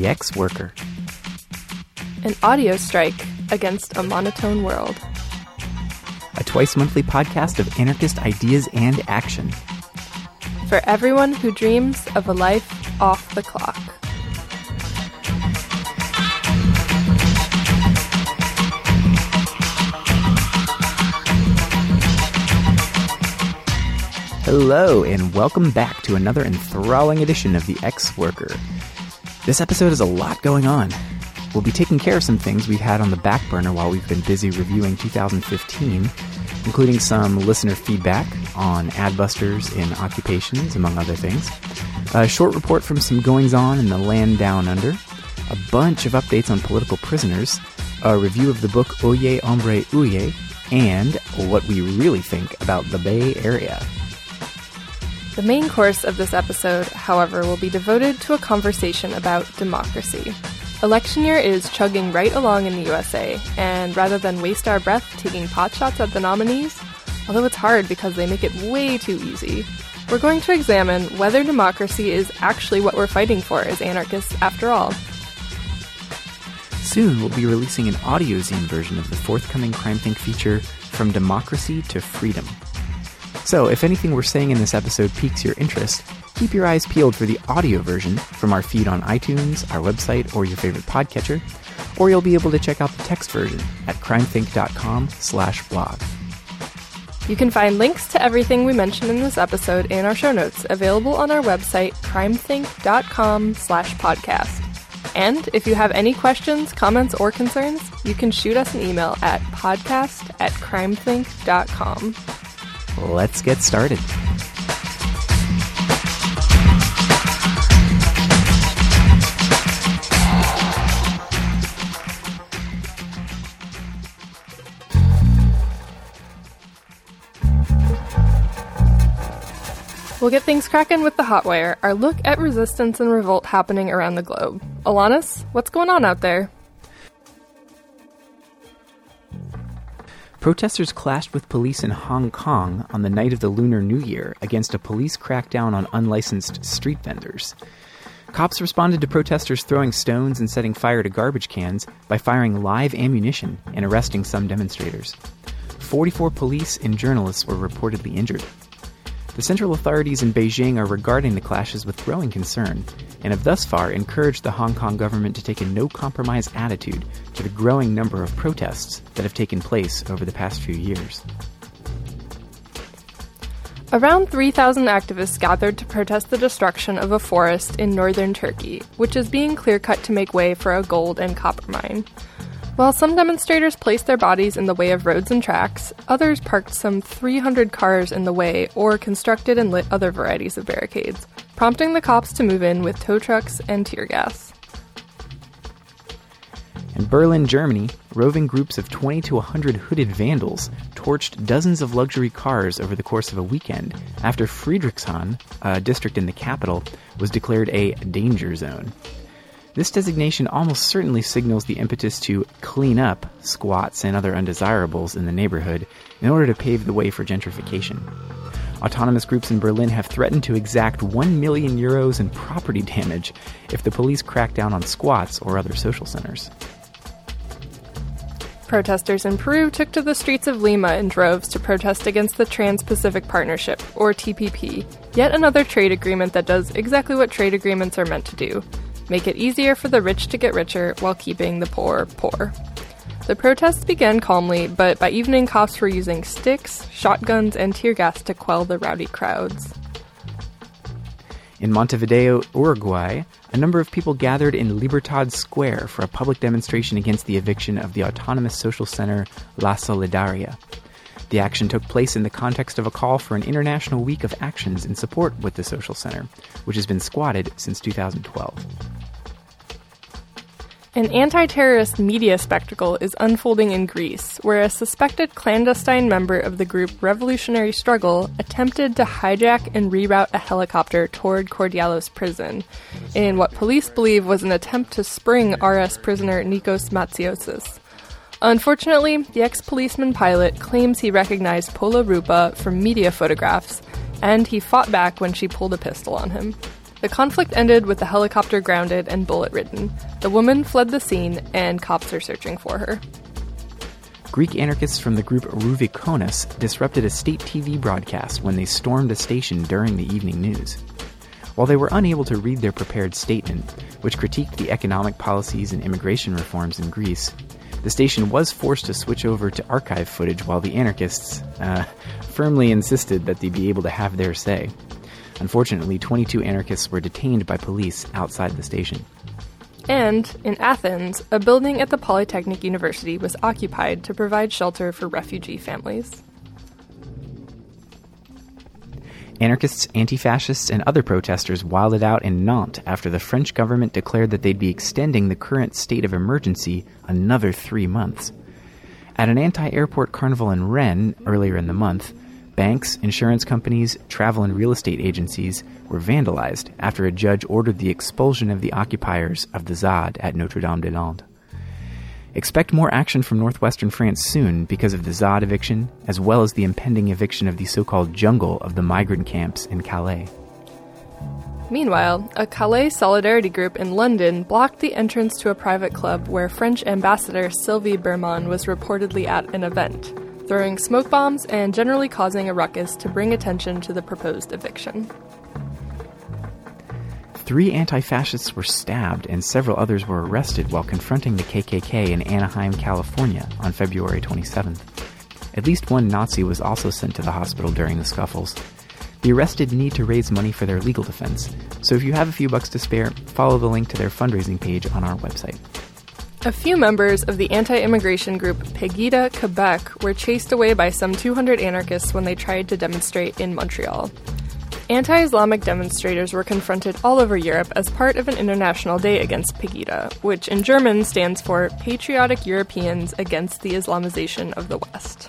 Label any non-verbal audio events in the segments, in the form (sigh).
The Ex Worker. An audio strike against a monotone world. A twice monthly podcast of anarchist ideas and action. For everyone who dreams of a life off the clock. Hello, and welcome back to another enthralling edition of The Ex Worker. This episode has a lot going on. We'll be taking care of some things we've had on the back burner while we've been busy reviewing 2015, including some listener feedback on adbusters in occupations, among other things, a short report from some goings on in the land down under, a bunch of updates on political prisoners, a review of the book Huye Hombre Huye, and what we really think about the Bay Area. The main course of this episode, however, will be devoted to a conversation about democracy. Election year is chugging right along in the USA, and rather than waste our breath taking potshots at the nominees, although it's hard because they make it way too easy, we're going to examine whether democracy is actually what we're fighting for as anarchists after all. Soon we'll be releasing an audio zine version of the forthcoming CrimethInc feature From Democracy to Freedom. So, if anything we're saying in this episode piques your interest, keep your eyes peeled for the audio version from our feed on iTunes, our website, or your favorite podcatcher, or you'll be able to check out the text version at crimethinc.com slash blog. You can find links to everything we mentioned in this episode in our show notes, available on our website, crimethinc.com slash podcast. And if you have any questions, comments, or concerns, you can shoot us an email at podcast at crimethinc.com. Let's get started. We'll get things cracking with the Hotwire, our look at resistance and revolt happening around the globe. Alanis, what's going on out there? Protesters clashed with police in Hong Kong on the night of the Lunar New Year against a police crackdown on unlicensed street vendors. Cops responded to protesters throwing stones and setting fire to garbage cans by firing live ammunition and arresting some demonstrators. 44 police and journalists were reportedly injured. The central authorities in Beijing are regarding the clashes with growing concern and have thus far encouraged the Hong Kong government to take a no compromise attitude to the growing number of protests that have taken place over the past few years. Around 3,000 activists gathered to protest the destruction of a forest in northern Turkey, which is being clear cut to make way for a gold and copper mine. While some demonstrators placed their bodies in the way of roads and tracks, others parked some 300 cars in the way or constructed and lit other varieties of barricades, prompting the cops to move in with tow trucks and tear gas. In Berlin, Germany, roving groups of 20 to 100 hooded vandals torched dozens of luxury cars over the course of a weekend after Friedrichshain, a district in the capital, was declared a danger zone. This designation almost certainly signals the impetus to clean up squats and other undesirables in the neighborhood in order to pave the way for gentrification. Autonomous groups in Berlin have threatened to exact 1 million euros in property damage if the police crack down on squats or other social centers. Protesters in Peru took to the streets of Lima in droves to protest against the Trans Pacific Partnership, or TPP, yet another trade agreement that does exactly what trade agreements are meant to do make it easier for the rich to get richer while keeping the poor poor. The protests began calmly, but by evening, cops were using sticks, shotguns, and tear gas to quell the rowdy crowds. In Montevideo, Uruguay, a number of people gathered in Libertad Square for a public demonstration against the eviction of the autonomous social center La Solidaria. The action took place in the context of a call for an international week of actions in support with the social center, which has been squatted since 2012. An anti terrorist media spectacle is unfolding in Greece, where a suspected clandestine member of the group Revolutionary Struggle attempted to hijack and reroute a helicopter toward Korydallos prison, in what police believe was an attempt to spring RS prisoner Nikos Maziotis. Unfortunately, the ex policeman pilot claims he recognized Pola Roupa from media photographs, and he fought back when she pulled a pistol on him. The conflict ended with the helicopter grounded and bullet ridden. The woman fled the scene, and cops are searching for her. Greek anarchists from the group Rouvikonas disrupted a state TV broadcast when they stormed a station during the evening news. While they were unable to read their prepared statement, which critiqued the economic policies and immigration reforms in Greece, the station was forced to switch over to archive footage while the anarchists uh, (laughs) firmly insisted that they be able to have their say. Unfortunately, 22 anarchists were detained by police outside the station. And, in Athens, a building at the Polytechnic University was occupied to provide shelter for refugee families. Anarchists, anti fascists, and other protesters wilded out in Nantes after the French government declared that they'd be extending the current state of emergency another three months. At an anti airport carnival in Rennes earlier in the month, banks, insurance companies, travel and real estate agencies were vandalized after a judge ordered the expulsion of the occupiers of the ZAD at Notre Dame des Landes. Expect more action from northwestern France soon because of the ZAD eviction, as well as the impending eviction of the so called jungle of the migrant camps in Calais. Meanwhile, a Calais solidarity group in London blocked the entrance to a private club where French ambassador Sylvie Bermann was reportedly at an event, throwing smoke bombs and generally causing a ruckus to bring attention to the proposed eviction. Three anti fascists were stabbed and several others were arrested while confronting the KKK in Anaheim, California on February 27th. At least one Nazi was also sent to the hospital during the scuffles. The arrested need to raise money for their legal defense, so if you have a few bucks to spare, follow the link to their fundraising page on our website. A few members of the anti immigration group Pegida Quebec were chased away by some 200 anarchists when they tried to demonstrate in Montreal. Anti Islamic demonstrators were confronted all over Europe as part of an international day against Pegida, which in German stands for Patriotic Europeans Against the Islamization of the West.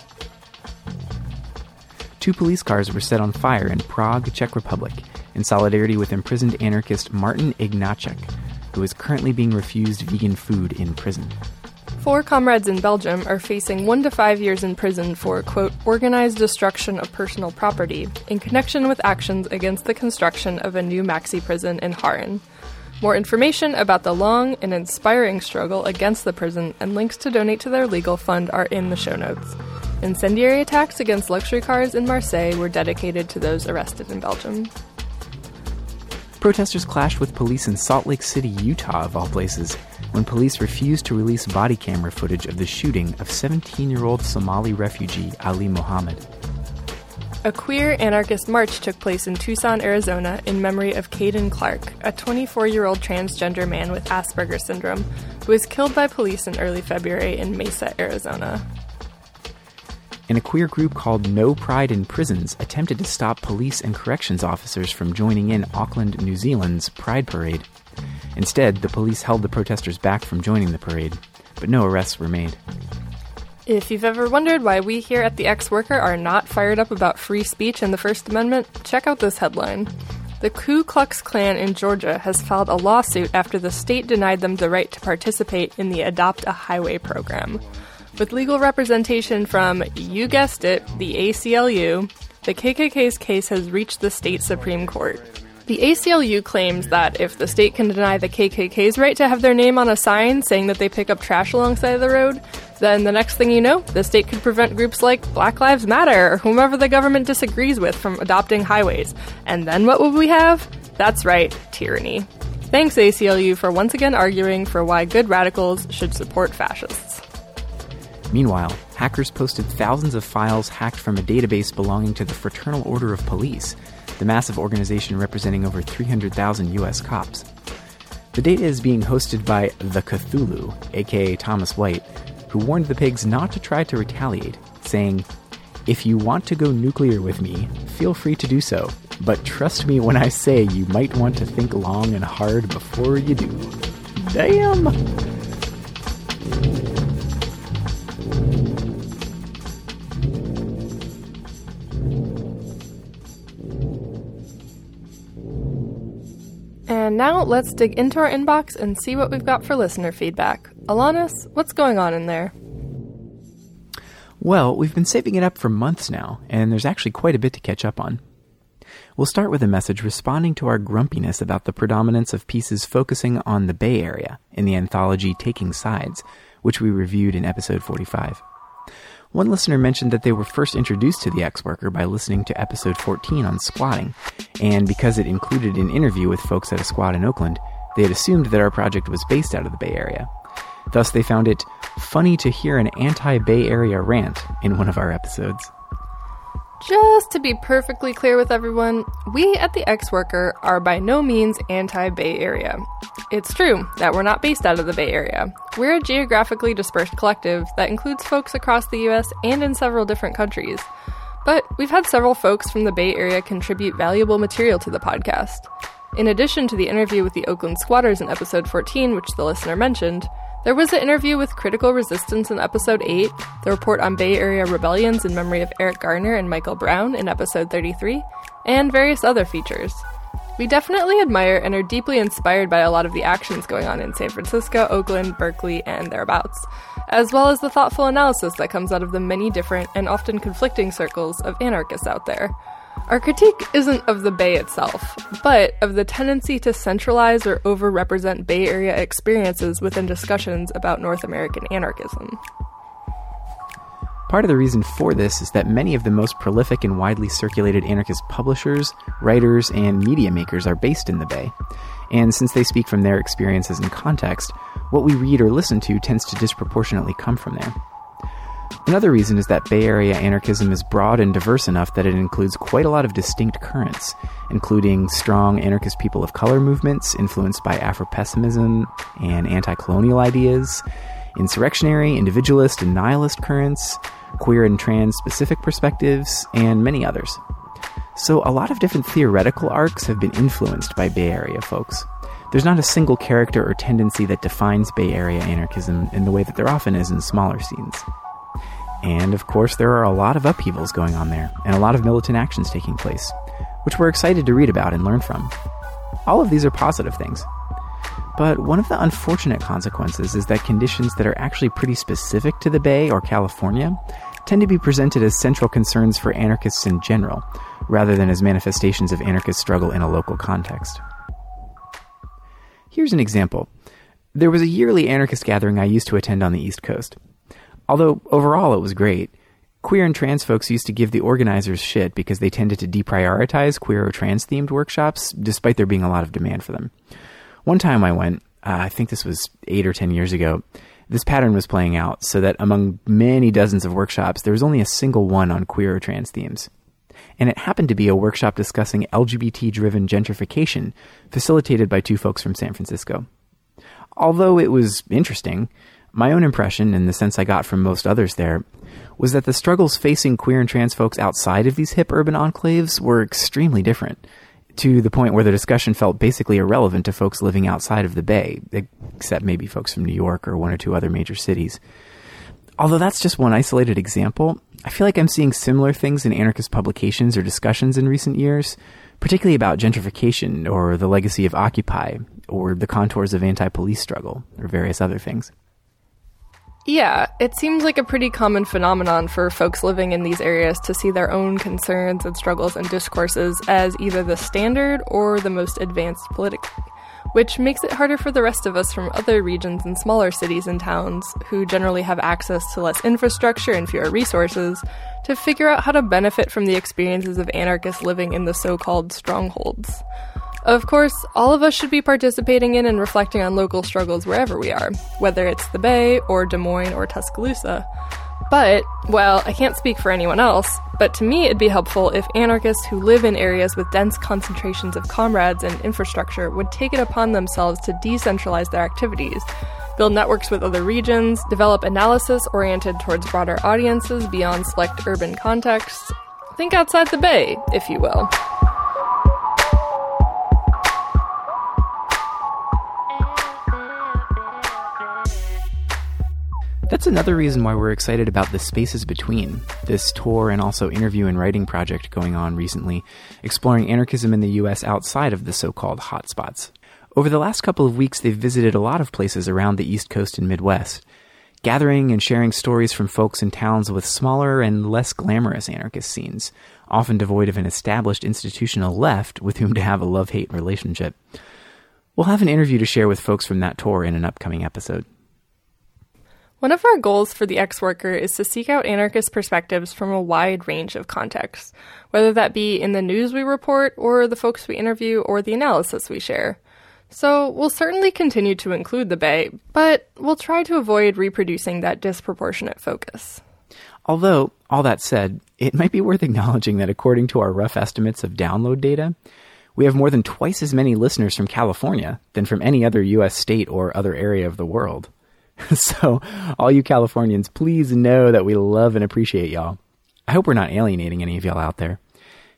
Two police cars were set on fire in Prague, Czech Republic, in solidarity with imprisoned anarchist Martin Ignačák, who is currently being refused vegan food in prison. Four comrades in Belgium are facing one to five years in prison for, quote, organized destruction of personal property in connection with actions against the construction of a new maxi prison in Haren. More information about the long and inspiring struggle against the prison and links to donate to their legal fund are in the show notes. Incendiary attacks against luxury cars in Marseille were dedicated to those arrested in Belgium. Protesters clashed with police in Salt Lake City, Utah, of all places, when police refused to release body camera footage of the shooting of 17 year old Somali refugee Ali Mohammed. A queer anarchist march took place in Tucson, Arizona, in memory of Kayden Clarke, a 24 year old transgender man with Asperger's syndrome, who was killed by police in early February in Mesa, Arizona. And a queer group called No Pride in Prisons attempted to stop police and corrections officers from joining in Auckland, New Zealand's Pride Parade. Instead, the police held the protesters back from joining the parade, but no arrests were made. If you've ever wondered why we here at the Ex Worker are not fired up about free speech and the First Amendment, check out this headline. The Ku Klux Klan in Georgia has filed a lawsuit after the state denied them the right to participate in the Adopt a Highway program. With legal representation from, you guessed it, the ACLU, the KKK's case has reached the state Supreme Court. The ACLU claims that if the state can deny the KKK's right to have their name on a sign saying that they pick up trash alongside the road, then the next thing you know, the state could prevent groups like Black Lives Matter or whomever the government disagrees with from adopting highways. And then what would we have? That's right, tyranny. Thanks, ACLU, for once again arguing for why good radicals should support fascists. Meanwhile, hackers posted thousands of files hacked from a database belonging to the Fraternal Order of Police, the massive organization representing over 300,000 US cops. The data is being hosted by The Cthulhu, aka Thomas White, who warned the pigs not to try to retaliate, saying, If you want to go nuclear with me, feel free to do so, but trust me when I say you might want to think long and hard before you do. Damn! And now let's dig into our inbox and see what we've got for listener feedback. Alanis, what's going on in there? Well, we've been saving it up for months now, and there's actually quite a bit to catch up on. We'll start with a message responding to our grumpiness about the predominance of pieces focusing on the Bay Area in the anthology Taking Sides, which we reviewed in episode 45. One listener mentioned that they were first introduced to the Ex Worker by listening to episode 14 on squatting, and because it included an interview with folks at a squat in Oakland, they had assumed that our project was based out of the Bay Area. Thus, they found it funny to hear an anti Bay Area rant in one of our episodes. Just to be perfectly clear with everyone, we at the Ex Worker are by no means anti Bay Area. It's true that we're not based out of the Bay Area. We're a geographically dispersed collective that includes folks across the US and in several different countries. But we've had several folks from the Bay Area contribute valuable material to the podcast. In addition to the interview with the Oakland squatters in episode 14, which the listener mentioned, there was an interview with Critical Resistance in episode 8, the report on Bay Area rebellions in memory of Eric Garner and Michael Brown in episode 33, and various other features. We definitely admire and are deeply inspired by a lot of the actions going on in San Francisco, Oakland, Berkeley, and thereabouts, as well as the thoughtful analysis that comes out of the many different and often conflicting circles of anarchists out there. Our critique isn't of the Bay itself, but of the tendency to centralize or overrepresent Bay Area experiences within discussions about North American anarchism. Part of the reason for this is that many of the most prolific and widely circulated anarchist publishers, writers, and media makers are based in the Bay. And since they speak from their experiences and context, what we read or listen to tends to disproportionately come from there. Another reason is that Bay Area anarchism is broad and diverse enough that it includes quite a lot of distinct currents, including strong anarchist people of color movements influenced by Afro pessimism and anti colonial ideas, insurrectionary, individualist, and nihilist currents, queer and trans specific perspectives, and many others. So, a lot of different theoretical arcs have been influenced by Bay Area folks. There's not a single character or tendency that defines Bay Area anarchism in the way that there often is in smaller scenes. And of course, there are a lot of upheavals going on there, and a lot of militant actions taking place, which we're excited to read about and learn from. All of these are positive things. But one of the unfortunate consequences is that conditions that are actually pretty specific to the Bay or California tend to be presented as central concerns for anarchists in general, rather than as manifestations of anarchist struggle in a local context. Here's an example. There was a yearly anarchist gathering I used to attend on the East Coast. Although overall it was great, queer and trans folks used to give the organizers shit because they tended to deprioritize queer or trans themed workshops, despite there being a lot of demand for them. One time I went, uh, I think this was eight or ten years ago, this pattern was playing out so that among many dozens of workshops, there was only a single one on queer or trans themes. And it happened to be a workshop discussing LGBT driven gentrification, facilitated by two folks from San Francisco. Although it was interesting, my own impression, and the sense I got from most others there, was that the struggles facing queer and trans folks outside of these hip urban enclaves were extremely different, to the point where the discussion felt basically irrelevant to folks living outside of the Bay, except maybe folks from New York or one or two other major cities. Although that's just one isolated example, I feel like I'm seeing similar things in anarchist publications or discussions in recent years, particularly about gentrification or the legacy of Occupy or the contours of anti police struggle or various other things. Yeah, it seems like a pretty common phenomenon for folks living in these areas to see their own concerns and struggles and discourses as either the standard or the most advanced politically, which makes it harder for the rest of us from other regions and smaller cities and towns who generally have access to less infrastructure and fewer resources to figure out how to benefit from the experiences of anarchists living in the so called strongholds. Of course, all of us should be participating in and reflecting on local struggles wherever we are, whether it's the Bay or Des Moines or Tuscaloosa. But, well, I can't speak for anyone else, but to me it'd be helpful if anarchists who live in areas with dense concentrations of comrades and infrastructure would take it upon themselves to decentralize their activities, build networks with other regions, develop analysis oriented towards broader audiences beyond select urban contexts. Think outside the Bay, if you will. That's another reason why we're excited about the Spaces Between, this tour and also interview and writing project going on recently, exploring anarchism in the US outside of the so called hotspots. Over the last couple of weeks, they've visited a lot of places around the East Coast and Midwest. gathering and sharing stories from folks in towns with smaller and less glamorous anarchist scenes, often devoid of an established institutional left with whom to have a love hate relationship. We'll have an interview to share with folks from that tour in an upcoming episode. One of our goals for the Ex Worker is to seek out anarchist perspectives from a wide range of contexts, whether that be in the news we report, or the folks we interview, or the analysis we share. So we'll certainly continue to include the Bay, but we'll try to avoid reproducing that disproportionate focus. Although, all that said, it might be worth acknowledging that according to our rough estimates of download data, we have more than twice as many listeners from California than from any other U.S. state or other area of the world. (laughs) so, all you Californians, please know that we love and appreciate y'all. I hope we're not alienating any of y'all out there.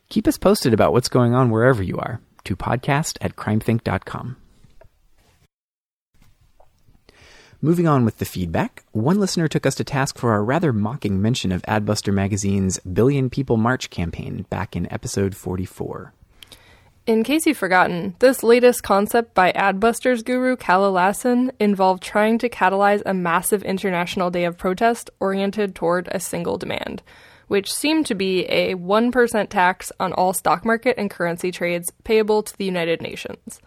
Keep us posted about what's going on wherever you are to podcast at crimethinc.com. Moving on with the feedback, one listener took us to task for our rather mocking mention of Adbuster magazine's Billion People March campaign back in episode 44. In case you've forgotten, this latest concept by Adbusters guru Kalle Lasn involved trying to catalyze a massive international day of protest oriented toward a single demand, which seemed to be a 1% tax on all stock market and currency trades payable to the United Nations.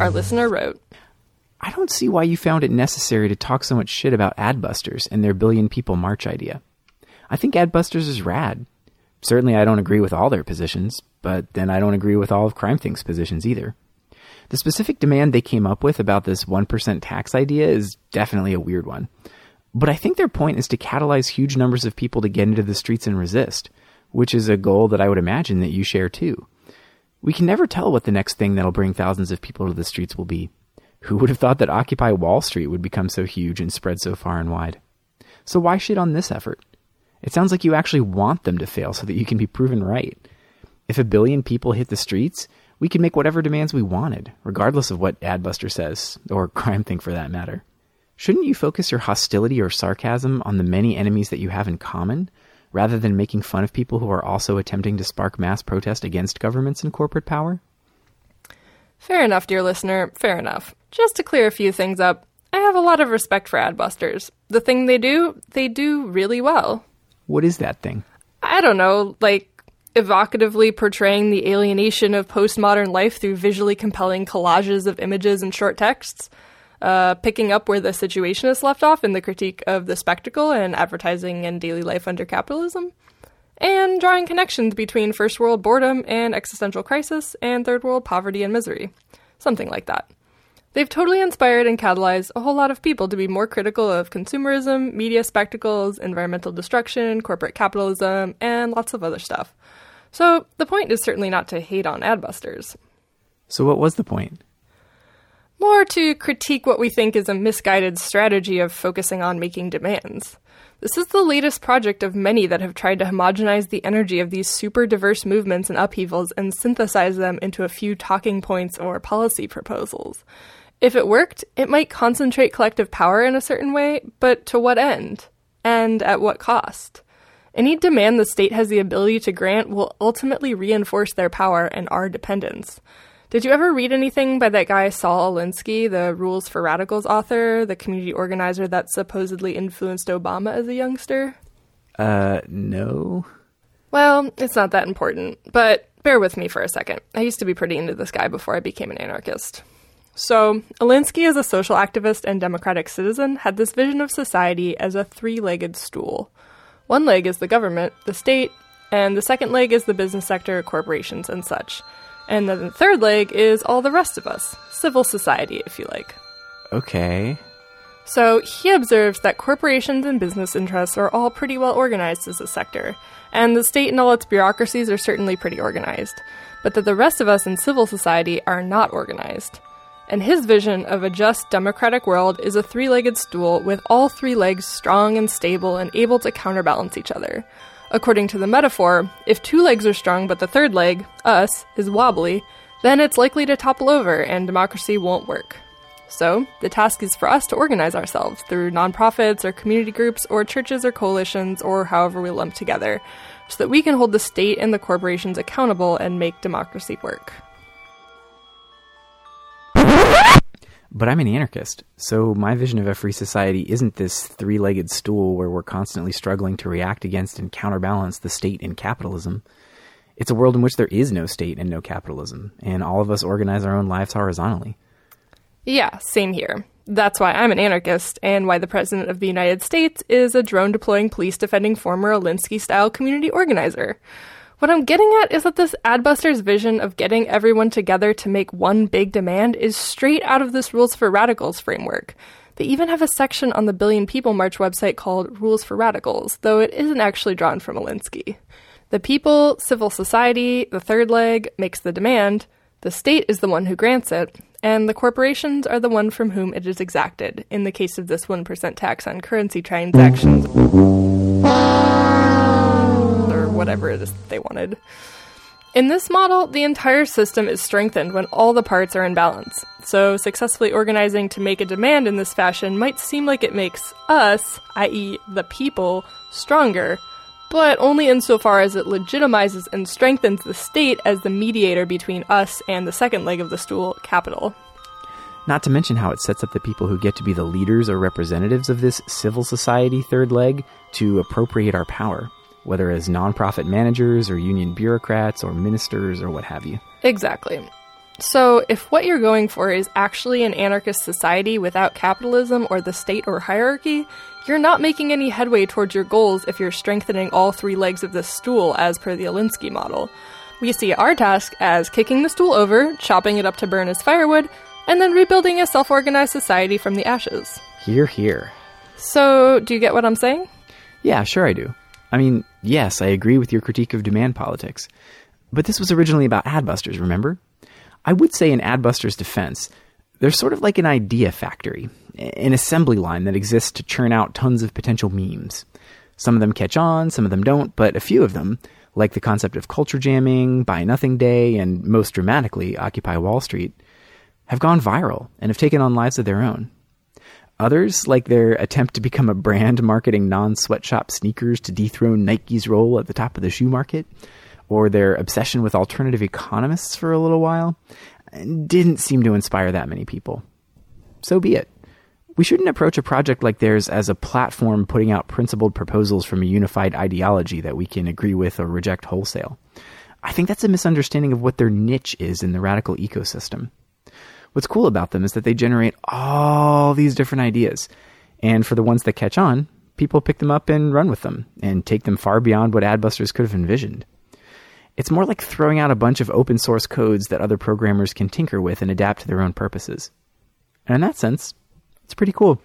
Our listener wrote, I don't see why you found it necessary to talk so much shit about Adbusters and their billion people march idea. I think Adbusters is rad. Certainly, I don't agree with all their positions, but then I don't agree with all of CrimethInc's positions either. The specific demand they came up with about this 1% tax idea is definitely a weird one. But I think their point is to catalyze huge numbers of people to get into the streets and resist, which is a goal that I would imagine that you share too. We can never tell what the next thing that'll bring thousands of people to the streets will be. Who would have thought that Occupy Wall Street would become so huge and spread so far and wide? So why shit on this effort? It sounds like you actually want them to fail so that you can be proven right. If a billion people hit the streets, we can make whatever demands we wanted, regardless of what Adbuster says, or (laughs) CrimethInc for that matter. Shouldn't you focus your hostility or sarcasm on the many enemies that you have in common, rather than making fun of people who are also attempting to spark mass protest against governments and corporate power? Fair enough, dear listener, fair enough. Just to clear a few things up, I have a lot of respect for Adbusters. The thing they do, they do really well. What is that thing? I don't know, like evocatively portraying the alienation of postmodern life through visually compelling collages of images and short texts, uh, picking up where the situationists left off in the critique of the spectacle and advertising and daily life under capitalism, and drawing connections between first world boredom and existential crisis and third world poverty and misery. Something like that. They've totally inspired and catalyzed a whole lot of people to be more critical of consumerism, media spectacles, environmental destruction, corporate capitalism, and lots of other stuff. So the point is certainly not to hate on adbusters. So, what was the point? More to critique what we think is a misguided strategy of focusing on making demands. This is the latest project of many that have tried to homogenize the energy of these super diverse movements and upheavals and synthesize them into a few talking points or policy proposals. If it worked, it might concentrate collective power in a certain way, but to what end? And at what cost? Any demand the state has the ability to grant will ultimately reinforce their power and our dependence. Did you ever read anything by that guy Saul Alinsky, the Rules for Radicals author, the community organizer that supposedly influenced Obama as a youngster? Uh, no. Well, it's not that important, but bear with me for a second. I used to be pretty into this guy before I became an anarchist. So, Alinsky, as a social activist and democratic citizen, had this vision of society as a three legged stool. One leg is the government, the state, and the second leg is the business sector, corporations, and such. And then the third leg is all the rest of us, civil society, if you like. Okay. So he observes that corporations and business interests are all pretty well organized as a sector, and the state and all its bureaucracies are certainly pretty organized, but that the rest of us in civil society are not organized and his vision of a just democratic world is a three legged stool with all three legs strong and stable and able to counterbalance each other. According to the metaphor, if two legs are strong but the third leg, us, is wobbly, then it's likely to topple over and democracy won't work. So, the task is for us to organize ourselves through nonprofits or community groups or churches or coalitions or however we lump together, so that we can hold the state and the corporations accountable and make democracy work. But I'm an anarchist, so my vision of a free society isn't this three legged stool where we're constantly struggling to react against and counterbalance the state and capitalism. It's a world in which there is no state and no capitalism, and all of us organize our own lives horizontally. Yeah, same here. That's why I'm an anarchist, and why the President of the United States is a drone deploying police defending former Alinsky style community organizer. What I'm getting at is that this Adbusters vision of getting everyone together to make one big demand is straight out of this Rules for Radicals framework. They even have a section on the Billion People March website called Rules for Radicals, though it isn't actually drawn from Alinsky. The people, civil society, the third leg, makes the demand, the state is the one who grants it, and the corporations are the one from whom it is exacted, in the case of this 1% tax on currency transactions whatever it is they wanted. In this model, the entire system is strengthened when all the parts are in balance. So, successfully organizing to make a demand in this fashion might seem like it makes us, i.e., the people, stronger, but only insofar as it legitimizes and strengthens the state as the mediator between us and the second leg of the stool, capital. Not to mention how it sets up the people who get to be the leaders or representatives of this civil society third leg to appropriate our power whether as nonprofit managers or union bureaucrats or ministers or what have you. Exactly. So, if what you're going for is actually an anarchist society without capitalism or the state or hierarchy, you're not making any headway towards your goals if you're strengthening all three legs of this stool as per the Alinsky model. We see our task as kicking the stool over, chopping it up to burn as firewood, and then rebuilding a self organized society from the ashes. Here, here. So, do you get what I'm saying? Yeah, sure I do. I mean, yes, I agree with your critique of demand politics. But this was originally about adbusters, remember? I would say in adbusters' defense, they're sort of like an idea factory, an assembly line that exists to churn out tons of potential memes. Some of them catch on, some of them don't, but a few of them, like the concept of culture jamming, Buy Nothing Day, and most dramatically, Occupy Wall Street, have gone viral and have taken on lives of their own. Others, like their attempt to become a brand marketing non sweatshop sneakers to dethrone Nike's role at the top of the shoe market, or their obsession with alternative economists for a little while, didn't seem to inspire that many people. So be it. We shouldn't approach a project like theirs as a platform putting out principled proposals from a unified ideology that we can agree with or reject wholesale. I think that's a misunderstanding of what their niche is in the radical ecosystem. What's cool about them is that they generate all these different ideas. And for the ones that catch on, people pick them up and run with them and take them far beyond what Adbusters could have envisioned. It's more like throwing out a bunch of open source codes that other programmers can tinker with and adapt to their own purposes. And in that sense, it's pretty cool.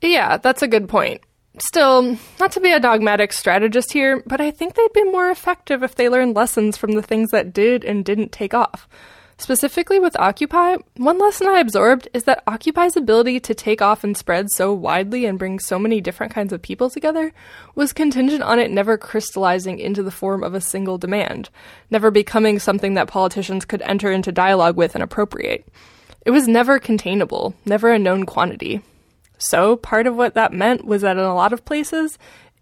Yeah, that's a good point. Still, not to be a dogmatic strategist here, but I think they'd be more effective if they learned lessons from the things that did and didn't take off. Specifically with Occupy, one lesson I absorbed is that Occupy's ability to take off and spread so widely and bring so many different kinds of people together was contingent on it never crystallizing into the form of a single demand, never becoming something that politicians could enter into dialogue with and appropriate. It was never containable, never a known quantity. So, part of what that meant was that in a lot of places,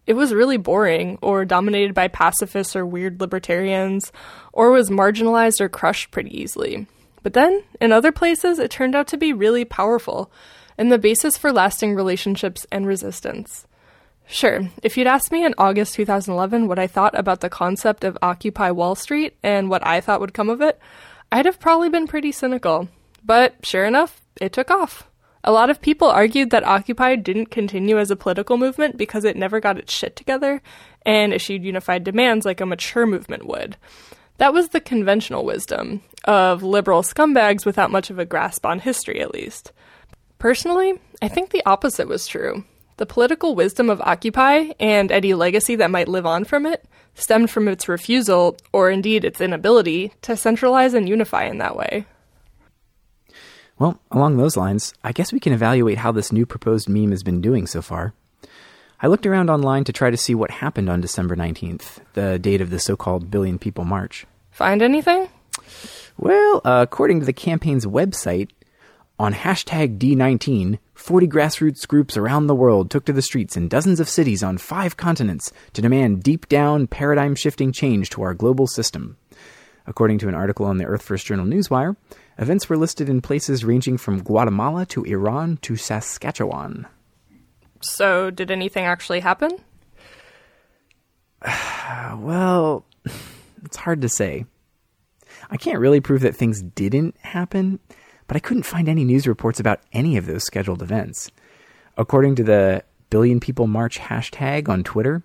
it was really boring or dominated by pacifists or weird libertarians or was marginalized or crushed pretty easily. But then, in other places, it turned out to be really powerful and the basis for lasting relationships and resistance. Sure, if you'd asked me in August 2011 what I thought about the concept of Occupy Wall Street and what I thought would come of it, I'd have probably been pretty cynical. But sure enough, it took off. A lot of people argued that Occupy didn't continue as a political movement because it never got its shit together and issued unified demands like a mature movement would. That was the conventional wisdom of liberal scumbags without much of a grasp on history, at least. Personally, I think the opposite was true. The political wisdom of Occupy and any legacy that might live on from it stemmed from its refusal, or indeed its inability, to centralize and unify in that way. Well, along those lines, I guess we can evaluate how this new proposed meme has been doing so far. I looked around online to try to see what happened on December 19th, the date of the so called Billion People March. Find anything? Well, uh, according to the campaign's website, on hashtag D19, 40 grassroots groups around the world took to the streets in dozens of cities on five continents to demand deep down, paradigm shifting change to our global system. According to an article on the Earth First Journal Newswire, events were listed in places ranging from Guatemala to Iran to Saskatchewan. So, did anything actually happen? (sighs) well, it's hard to say. I can't really prove that things didn't happen, but I couldn't find any news reports about any of those scheduled events. According to the Billion People March hashtag on Twitter,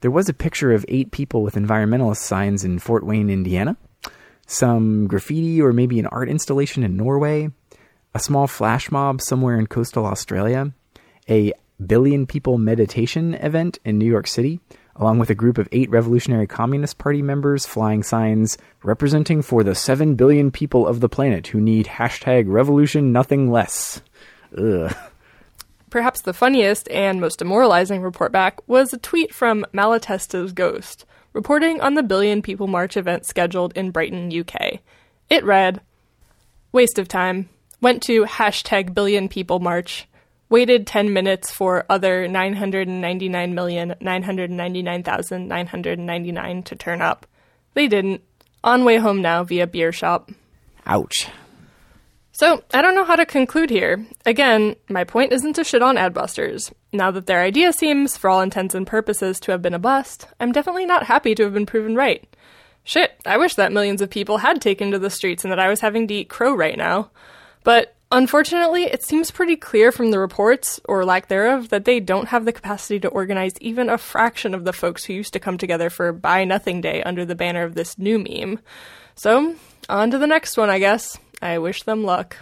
there was a picture of eight people with environmentalist signs in Fort Wayne, Indiana, some graffiti or maybe an art installation in Norway, a small flash mob somewhere in coastal Australia, a billion people meditation event in New York City, along with a group of eight Revolutionary Communist Party members flying signs representing for the seven billion people of the planet who need hashtag revolution nothing less. Ugh. Perhaps the funniest and most demoralizing report back was a tweet from Malatesta's Ghost, reporting on the Billion People March event scheduled in Brighton, UK. It read, Waste of time. Went to hashtag Billion People March. Waited 10 minutes for other 999,999,999 to turn up. They didn't. On way home now via beer shop. Ouch. So, I don't know how to conclude here. Again, my point isn't to shit on Adbusters. Now that their idea seems, for all intents and purposes, to have been a bust, I'm definitely not happy to have been proven right. Shit, I wish that millions of people had taken to the streets and that I was having to eat crow right now. But unfortunately, it seems pretty clear from the reports, or lack thereof, that they don't have the capacity to organize even a fraction of the folks who used to come together for Buy Nothing Day under the banner of this new meme. So, on to the next one, I guess. I wish them luck.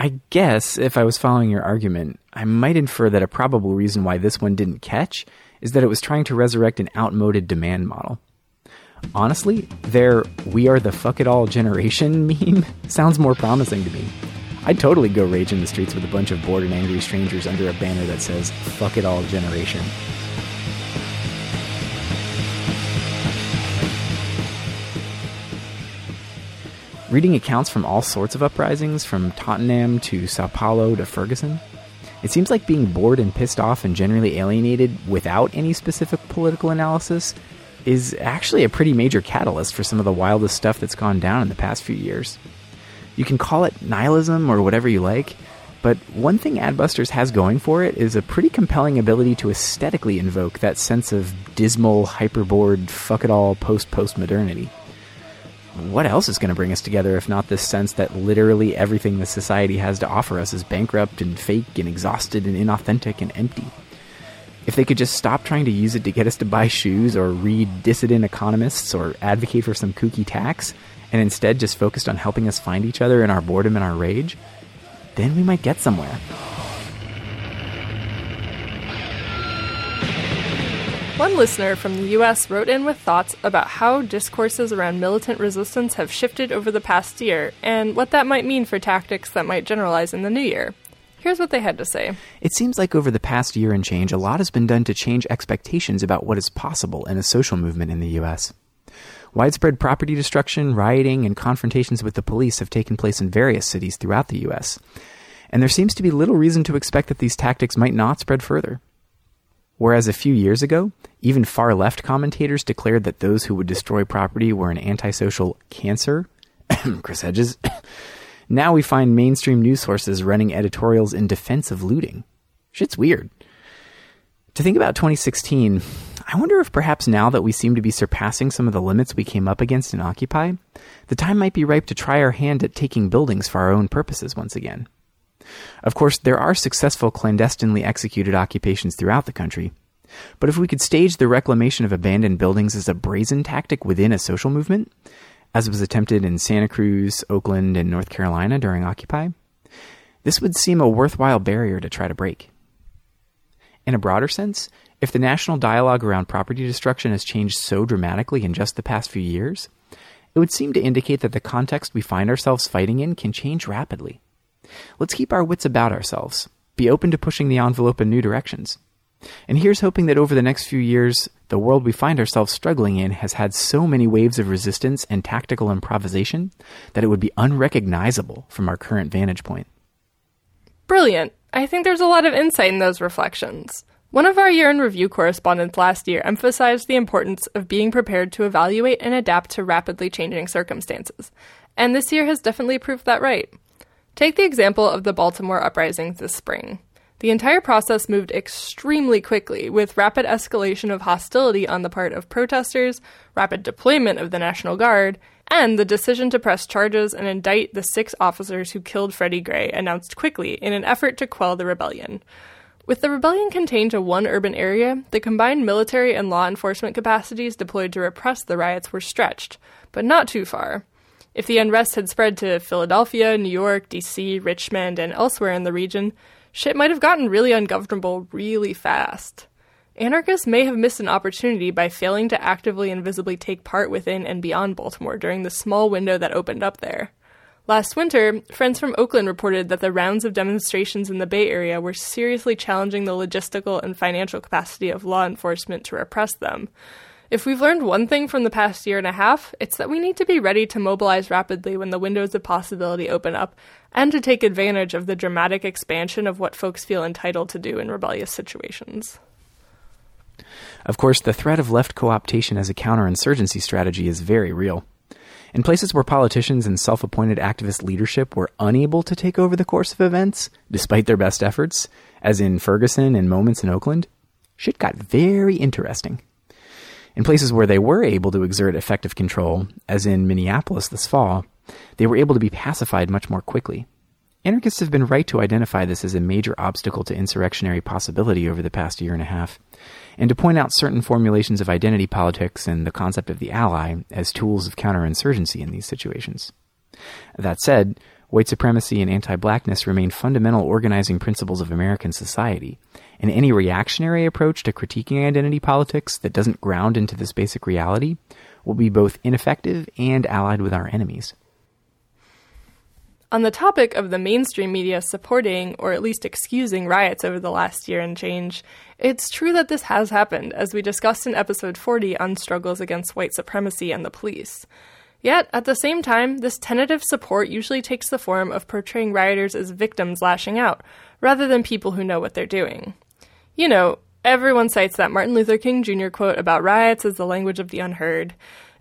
I guess if I was following your argument, I might infer that a probable reason why this one didn't catch is that it was trying to resurrect an outmoded demand model. Honestly, their we are the fuck it all generation (laughs) meme sounds more promising to me. I'd totally go rage in the streets with a bunch of bored and angry strangers under a banner that says fuck it all generation. Reading accounts from all sorts of uprisings, from Tottenham to Sao Paulo to Ferguson, it seems like being bored and pissed off and generally alienated without any specific political analysis is actually a pretty major catalyst for some of the wildest stuff that's gone down in the past few years. You can call it nihilism or whatever you like, but one thing Adbusters has going for it is a pretty compelling ability to aesthetically invoke that sense of dismal, hyperbored, fuck it all post post modernity what else is going to bring us together if not this sense that literally everything the society has to offer us is bankrupt and fake and exhausted and inauthentic and empty? If they could just stop trying to use it to get us to buy shoes or read dissident economists or advocate for some kooky tax, and instead just focused on helping us find each other in our boredom and our rage, then we might get somewhere. One listener from the US wrote in with thoughts about how discourses around militant resistance have shifted over the past year and what that might mean for tactics that might generalize in the new year. Here's what they had to say. It seems like over the past year and change, a lot has been done to change expectations about what is possible in a social movement in the US. Widespread property destruction, rioting, and confrontations with the police have taken place in various cities throughout the US. And there seems to be little reason to expect that these tactics might not spread further. Whereas a few years ago, even far left commentators declared that those who would destroy property were an antisocial cancer. (coughs) Chris Hedges. (coughs) now we find mainstream news sources running editorials in defense of looting. Shit's weird. To think about 2016, I wonder if perhaps now that we seem to be surpassing some of the limits we came up against in Occupy, the time might be ripe to try our hand at taking buildings for our own purposes once again. Of course, there are successful clandestinely executed occupations throughout the country. But if we could stage the reclamation of abandoned buildings as a brazen tactic within a social movement, as was attempted in Santa Cruz, Oakland, and North Carolina during Occupy, this would seem a worthwhile barrier to try to break. In a broader sense, if the national dialogue around property destruction has changed so dramatically in just the past few years, it would seem to indicate that the context we find ourselves fighting in can change rapidly. Let's keep our wits about ourselves, be open to pushing the envelope in new directions. And here's hoping that over the next few years, the world we find ourselves struggling in has had so many waves of resistance and tactical improvisation that it would be unrecognizable from our current vantage point. Brilliant. I think there's a lot of insight in those reflections. One of our year in review correspondents last year emphasized the importance of being prepared to evaluate and adapt to rapidly changing circumstances, and this year has definitely proved that right. Take the example of the Baltimore uprisings this spring. The entire process moved extremely quickly, with rapid escalation of hostility on the part of protesters, rapid deployment of the National Guard, and the decision to press charges and indict the six officers who killed Freddie Gray announced quickly in an effort to quell the rebellion. With the rebellion contained to one urban area, the combined military and law enforcement capacities deployed to repress the riots were stretched, but not too far. If the unrest had spread to Philadelphia, New York, DC, Richmond, and elsewhere in the region, shit might have gotten really ungovernable really fast. Anarchists may have missed an opportunity by failing to actively and visibly take part within and beyond Baltimore during the small window that opened up there. Last winter, friends from Oakland reported that the rounds of demonstrations in the Bay Area were seriously challenging the logistical and financial capacity of law enforcement to repress them. If we've learned one thing from the past year and a half, it's that we need to be ready to mobilize rapidly when the windows of possibility open up, and to take advantage of the dramatic expansion of what folks feel entitled to do in rebellious situations. Of course, the threat of left co optation as a counterinsurgency strategy is very real. In places where politicians and self appointed activist leadership were unable to take over the course of events, despite their best efforts, as in Ferguson and moments in Oakland, shit got very interesting. In places where they were able to exert effective control, as in Minneapolis this fall, they were able to be pacified much more quickly. Anarchists have been right to identify this as a major obstacle to insurrectionary possibility over the past year and a half, and to point out certain formulations of identity politics and the concept of the ally as tools of counterinsurgency in these situations. That said, white supremacy and anti blackness remain fundamental organizing principles of American society, and any reactionary approach to critiquing identity politics that doesn't ground into this basic reality will be both ineffective and allied with our enemies. On the topic of the mainstream media supporting or at least excusing riots over the last year and change, it's true that this has happened, as we discussed in episode 40 on struggles against white supremacy and the police. Yet, at the same time, this tentative support usually takes the form of portraying rioters as victims lashing out, rather than people who know what they're doing. You know, everyone cites that Martin Luther King Jr. quote about riots as the language of the unheard,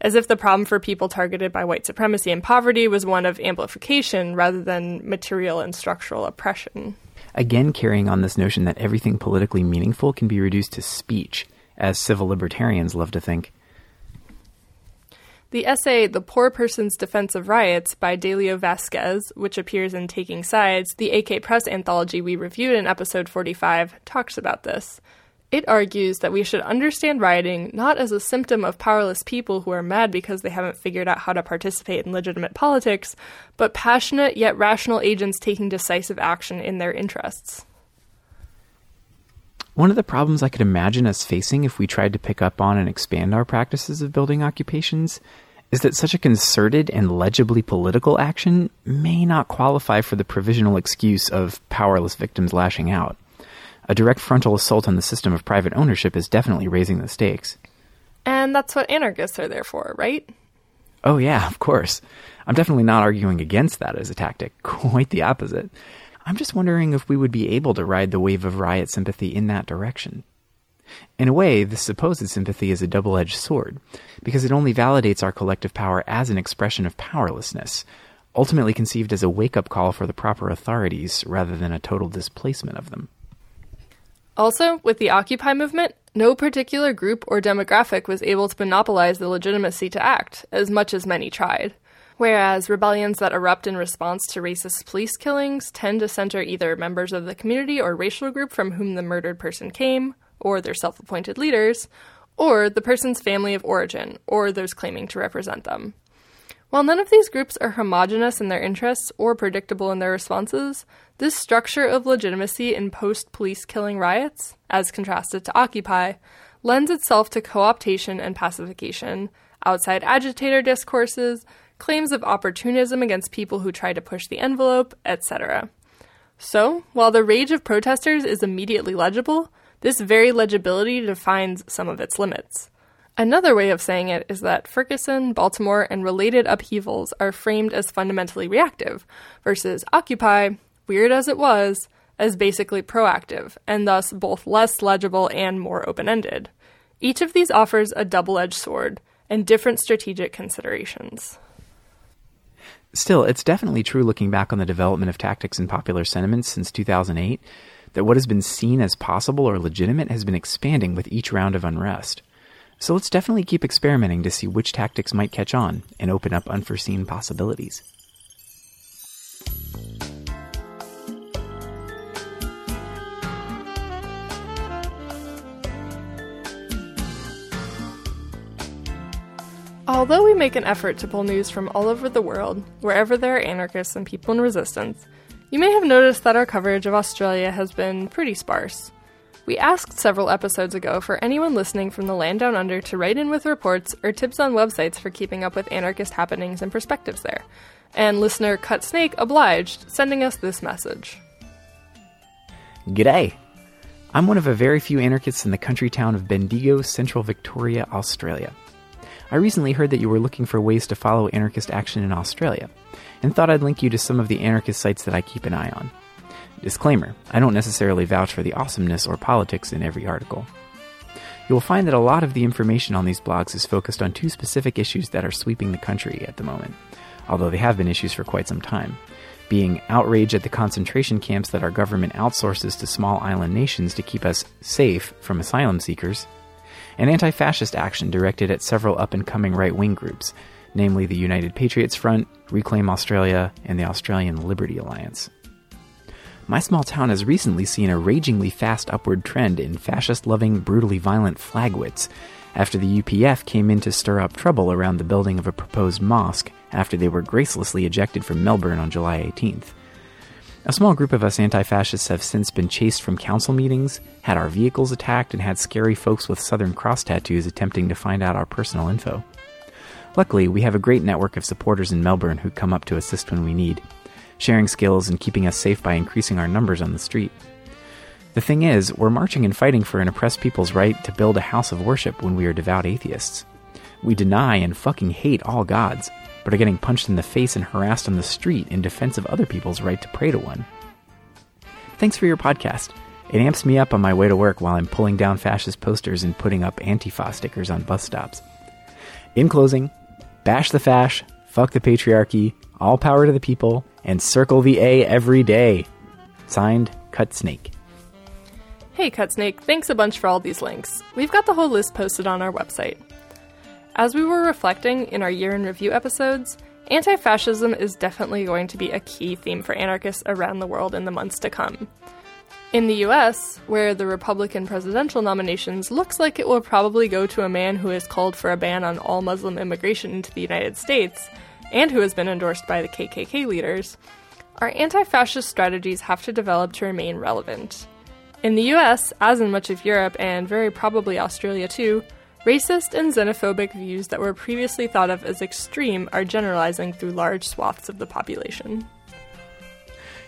as if the problem for people targeted by white supremacy and poverty was one of amplification rather than material and structural oppression. Again, carrying on this notion that everything politically meaningful can be reduced to speech, as civil libertarians love to think. The essay The Poor Person's Defense of Riots by Delio Vasquez, which appears in Taking Sides, the AK Press anthology we reviewed in episode 45, talks about this. It argues that we should understand rioting not as a symptom of powerless people who are mad because they haven't figured out how to participate in legitimate politics, but passionate yet rational agents taking decisive action in their interests. One of the problems I could imagine us facing if we tried to pick up on and expand our practices of building occupations is that such a concerted and legibly political action may not qualify for the provisional excuse of powerless victims lashing out. A direct frontal assault on the system of private ownership is definitely raising the stakes. And that's what anarchists are there for, right? Oh, yeah, of course. I'm definitely not arguing against that as a tactic. (laughs) Quite the opposite. I'm just wondering if we would be able to ride the wave of riot sympathy in that direction. In a way, this supposed sympathy is a double edged sword, because it only validates our collective power as an expression of powerlessness, ultimately conceived as a wake up call for the proper authorities rather than a total displacement of them. Also, with the Occupy movement, no particular group or demographic was able to monopolize the legitimacy to act, as much as many tried. Whereas rebellions that erupt in response to racist police killings tend to center either members of the community or racial group from whom the murdered person came, or their self appointed leaders, or the person's family of origin, or those claiming to represent them. While none of these groups are homogenous in their interests or predictable in their responses, this structure of legitimacy in post police killing riots, as contrasted to Occupy, lends itself to co optation and pacification, outside agitator discourses, claims of opportunism against people who try to push the envelope, etc. So, while the rage of protesters is immediately legible, this very legibility defines some of its limits. Another way of saying it is that Ferguson, Baltimore, and related upheavals are framed as fundamentally reactive, versus Occupy, weird as it was, as basically proactive, and thus both less legible and more open ended. Each of these offers a double edged sword and different strategic considerations. Still, it's definitely true looking back on the development of tactics and popular sentiments since 2008 that what has been seen as possible or legitimate has been expanding with each round of unrest. So let's definitely keep experimenting to see which tactics might catch on and open up unforeseen possibilities. Although we make an effort to pull news from all over the world, wherever there are anarchists and people in resistance, you may have noticed that our coverage of Australia has been pretty sparse. We asked several episodes ago for anyone listening from the land down under to write in with reports or tips on websites for keeping up with anarchist happenings and perspectives there. And listener Cut Snake obliged, sending us this message. G'day! I'm one of a very few anarchists in the country town of Bendigo, central Victoria, Australia. I recently heard that you were looking for ways to follow anarchist action in Australia, and thought I'd link you to some of the anarchist sites that I keep an eye on. Disclaimer I don't necessarily vouch for the awesomeness or politics in every article. You will find that a lot of the information on these blogs is focused on two specific issues that are sweeping the country at the moment, although they have been issues for quite some time being outrage at the concentration camps that our government outsources to small island nations to keep us safe from asylum seekers, and anti fascist action directed at several up and coming right wing groups, namely the United Patriots Front, Reclaim Australia, and the Australian Liberty Alliance. My small town has recently seen a ragingly fast upward trend in fascist loving, brutally violent flagwits after the UPF came in to stir up trouble around the building of a proposed mosque after they were gracelessly ejected from Melbourne on July 18th. A small group of us anti fascists have since been chased from council meetings, had our vehicles attacked, and had scary folks with Southern Cross tattoos attempting to find out our personal info. Luckily, we have a great network of supporters in Melbourne who come up to assist when we need, sharing skills and keeping us safe by increasing our numbers on the street. The thing is, we're marching and fighting for an oppressed people's right to build a house of worship when we are devout atheists. We deny and fucking hate all gods, but are getting punched in the face and harassed on the street in defense of other people's right to pray to one. Thanks for your podcast. It amps me up on my way to work while I'm pulling down fascist posters and putting up Antifa stickers on bus stops. In closing, bash the fash, fuck the patriarchy, all power to the people, and circle the A every day. Signed, Cut Snake. Hey, Cut Snake, thanks a bunch for all these links. We've got the whole list posted on our website. As we were reflecting in our year in review episodes, anti fascism is definitely going to be a key theme for anarchists around the world in the months to come. In the US, where the Republican presidential nominations looks like it will probably go to a man who has called for a ban on all Muslim immigration into the United States, and who has been endorsed by the KKK leaders, our anti fascist strategies have to develop to remain relevant. In the US, as in much of Europe and very probably Australia too, Racist and xenophobic views that were previously thought of as extreme are generalizing through large swaths of the population.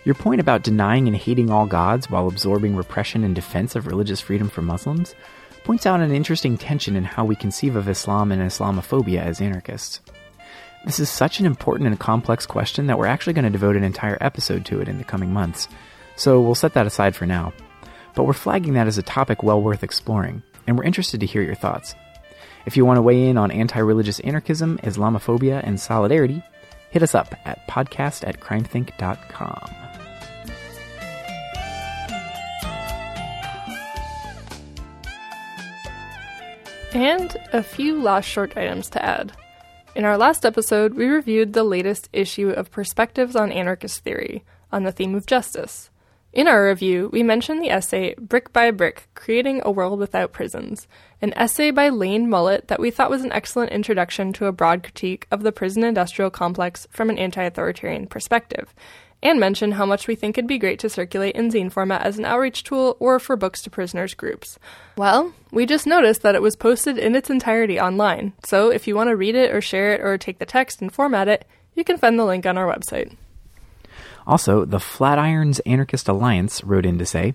Your point about denying and hating all gods while absorbing repression in defense of religious freedom for Muslims points out an interesting tension in how we conceive of Islam and Islamophobia as anarchists. This is such an important and complex question that we're actually going to devote an entire episode to it in the coming months, so we'll set that aside for now. But we're flagging that as a topic well worth exploring, and we're interested to hear your thoughts. If you want to weigh in on anti religious anarchism, Islamophobia, and solidarity, hit us up at podcast at crimethinc.com. And a few last short items to add. In our last episode, we reviewed the latest issue of Perspectives on Anarchist Theory on the theme of justice. In our review, we mentioned the essay Brick by Brick Creating a World Without Prisons, an essay by Lane Mullett that we thought was an excellent introduction to a broad critique of the prison industrial complex from an anti authoritarian perspective, and mentioned how much we think it'd be great to circulate in zine format as an outreach tool or for books to prisoners groups. Well, we just noticed that it was posted in its entirety online, so if you want to read it or share it or take the text and format it, you can find the link on our website. Also, the Flatirons Anarchist Alliance wrote in to say,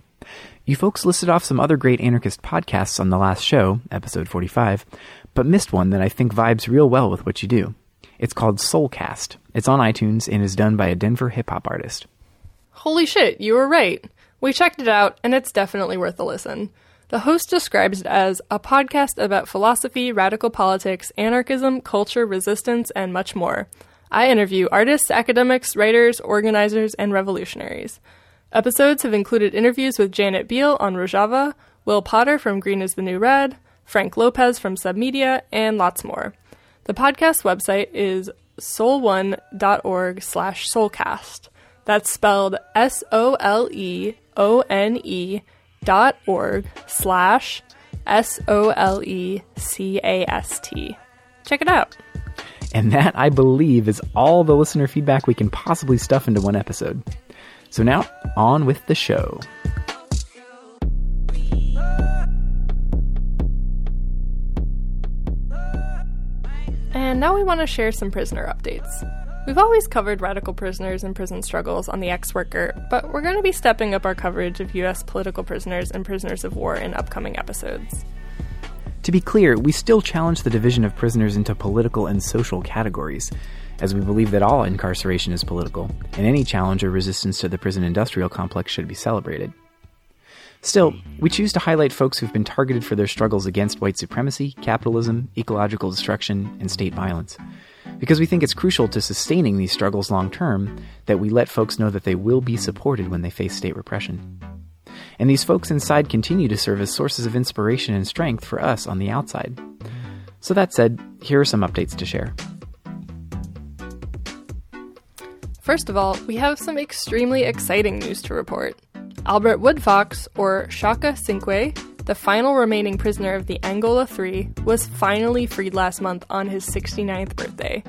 You folks listed off some other great anarchist podcasts on the last show, episode 45, but missed one that I think vibes real well with what you do. It's called Solecast. It's on iTunes and is done by a Denver hip hop artist. Holy shit, you were right. We checked it out, and it's definitely worth a listen. The host describes it as a podcast about philosophy, radical politics, anarchism, culture, resistance, and much more. I interview artists, academics, writers, organizers, and revolutionaries. Episodes have included interviews with Janet Biehl on Rojava, Will Potter from Green is the New Red, Frank Lopez from Submedia, and lots more. The podcast website is soleone.org slash solecast. That's spelled S-O-L-E-O-N-E dot org slash S-O-L-E-C-A-S-T. Check it out. And that, I believe, is all the listener feedback we can possibly stuff into one episode. So now, on with the show. And now we want to share some prisoner updates. We've always covered radical prisoners and prison struggles on the Ex Worker, but we're going to be stepping up our coverage of U.S. political prisoners and prisoners of war in upcoming episodes. To be clear, we still challenge the division of prisoners into political and social categories, as we believe that all incarceration is political, and any challenge or resistance to the prison industrial complex should be celebrated. Still, we choose to highlight folks who've been targeted for their struggles against white supremacy, capitalism, ecological destruction, and state violence. Because we think it's crucial to sustaining these struggles long term that we let folks know that they will be supported when they face state repression. And these folks inside continue to serve as sources of inspiration and strength for us on the outside. So, that said, here are some updates to share. First of all, we have some extremely exciting news to report. Albert Woodfox, or Shaka Cinque, the final remaining prisoner of the Angola Three, was finally freed last month on his 69th birthday.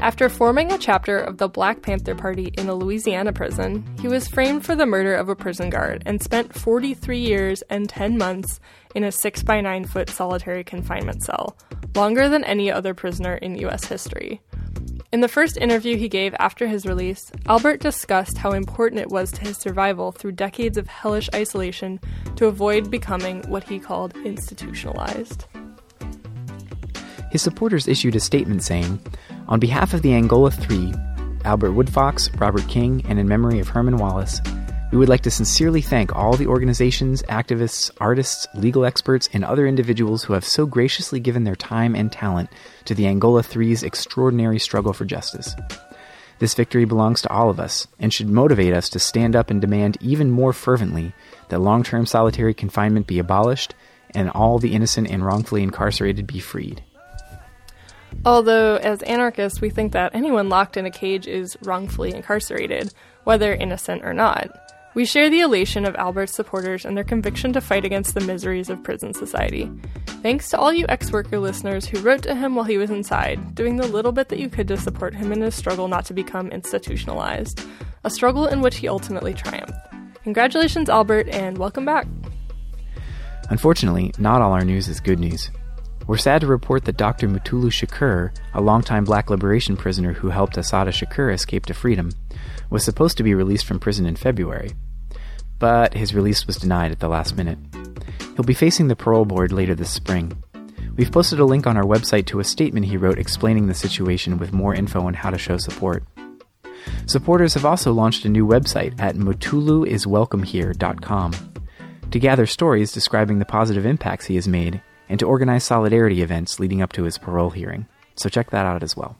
After forming a chapter of the Black Panther Party in a Louisiana prison, he was framed for the murder of a prison guard and spent 43 years and 10 months in a 6 by 9 foot solitary confinement cell, longer than any other prisoner in U.S. history. In the first interview he gave after his release, Albert discussed how important it was to his survival through decades of hellish isolation to avoid becoming what he called institutionalized. His supporters issued a statement saying, On behalf of the Angola Three, Albert Woodfox, Robert King, and in memory of Herman Wallace, we would like to sincerely thank all the organizations, activists, artists, legal experts, and other individuals who have so graciously given their time and talent to the Angola Three's extraordinary struggle for justice. This victory belongs to all of us and should motivate us to stand up and demand even more fervently that long term solitary confinement be abolished and all the innocent and wrongfully incarcerated be freed. Although, as anarchists, we think that anyone locked in a cage is wrongfully incarcerated, whether innocent or not. We share the elation of Albert's supporters and their conviction to fight against the miseries of prison society. Thanks to all you ex worker listeners who wrote to him while he was inside, doing the little bit that you could to support him in his struggle not to become institutionalized, a struggle in which he ultimately triumphed. Congratulations, Albert, and welcome back. Unfortunately, not all our news is good news. We're sad to report that Dr. Mutulu Shakur, a longtime black liberation prisoner who helped Assata Shakur escape to freedom, was supposed to be released from prison in February. But his release was denied at the last minute. He'll be facing the parole board later this spring. We've posted a link on our website to a statement he wrote explaining the situation with more info on how to show support. Supporters have also launched a new website at mutuluiswelcomehere.com to gather stories describing the positive impacts he has made and to organize solidarity events leading up to his parole hearing. So check that out as well.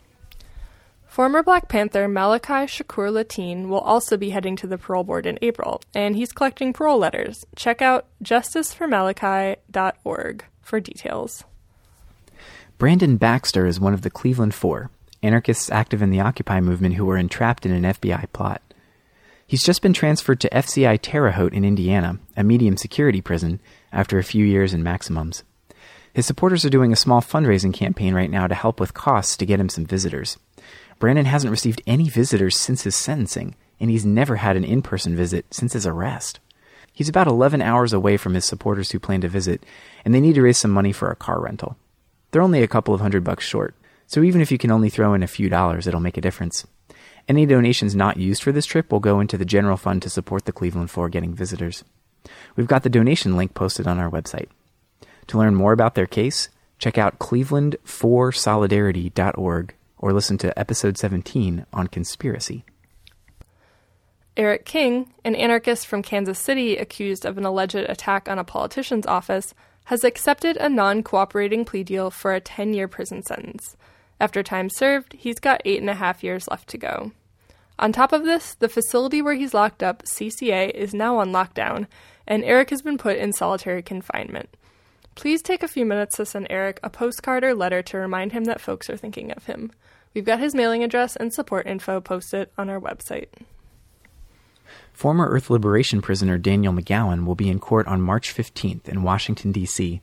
Former Black Panther Maliki Shakur Latine will also be heading to the parole board in April, and he's collecting parole letters. Check out justiceformaliki.org for details. Brandon Baxter is one of the Cleveland Four, anarchists active in the Occupy movement who were entrapped in an FBI plot. He's just been transferred to FCI Terre Haute in Indiana, a medium security prison, after a few years in maximums. His supporters are doing a small fundraising campaign right now to help with costs to get him some visitors. Brandon hasn't received any visitors since his sentencing, and he's never had an in person visit since his arrest. He's about 11 hours away from his supporters who plan to visit, and they need to raise some money for a car rental. They're only a couple of hundred bucks short, so even if you can only throw in a few dollars, it'll make a difference. Any donations not used for this trip will go into the general fund to support the Cleveland Four getting visitors. We've got the donation link posted on our website. To learn more about their case, check out cleveland4solidarity.org or listen to episode 17 on conspiracy. Eric King, an anarchist from Kansas City accused of an alleged attack on a politician's office, has accepted a non cooperating plea deal for a 10 year prison sentence. After time served, he's got eight and a half years left to go. On top of this, the facility where he's locked up, CCA, is now on lockdown, and Eric has been put in solitary confinement. Please take a few minutes to send Eric a postcard or letter to remind him that folks are thinking of him. We've got his mailing address and support info posted on our website. Former Earth Liberation prisoner Daniel McGowan will be in court on March 15th in Washington, D.C.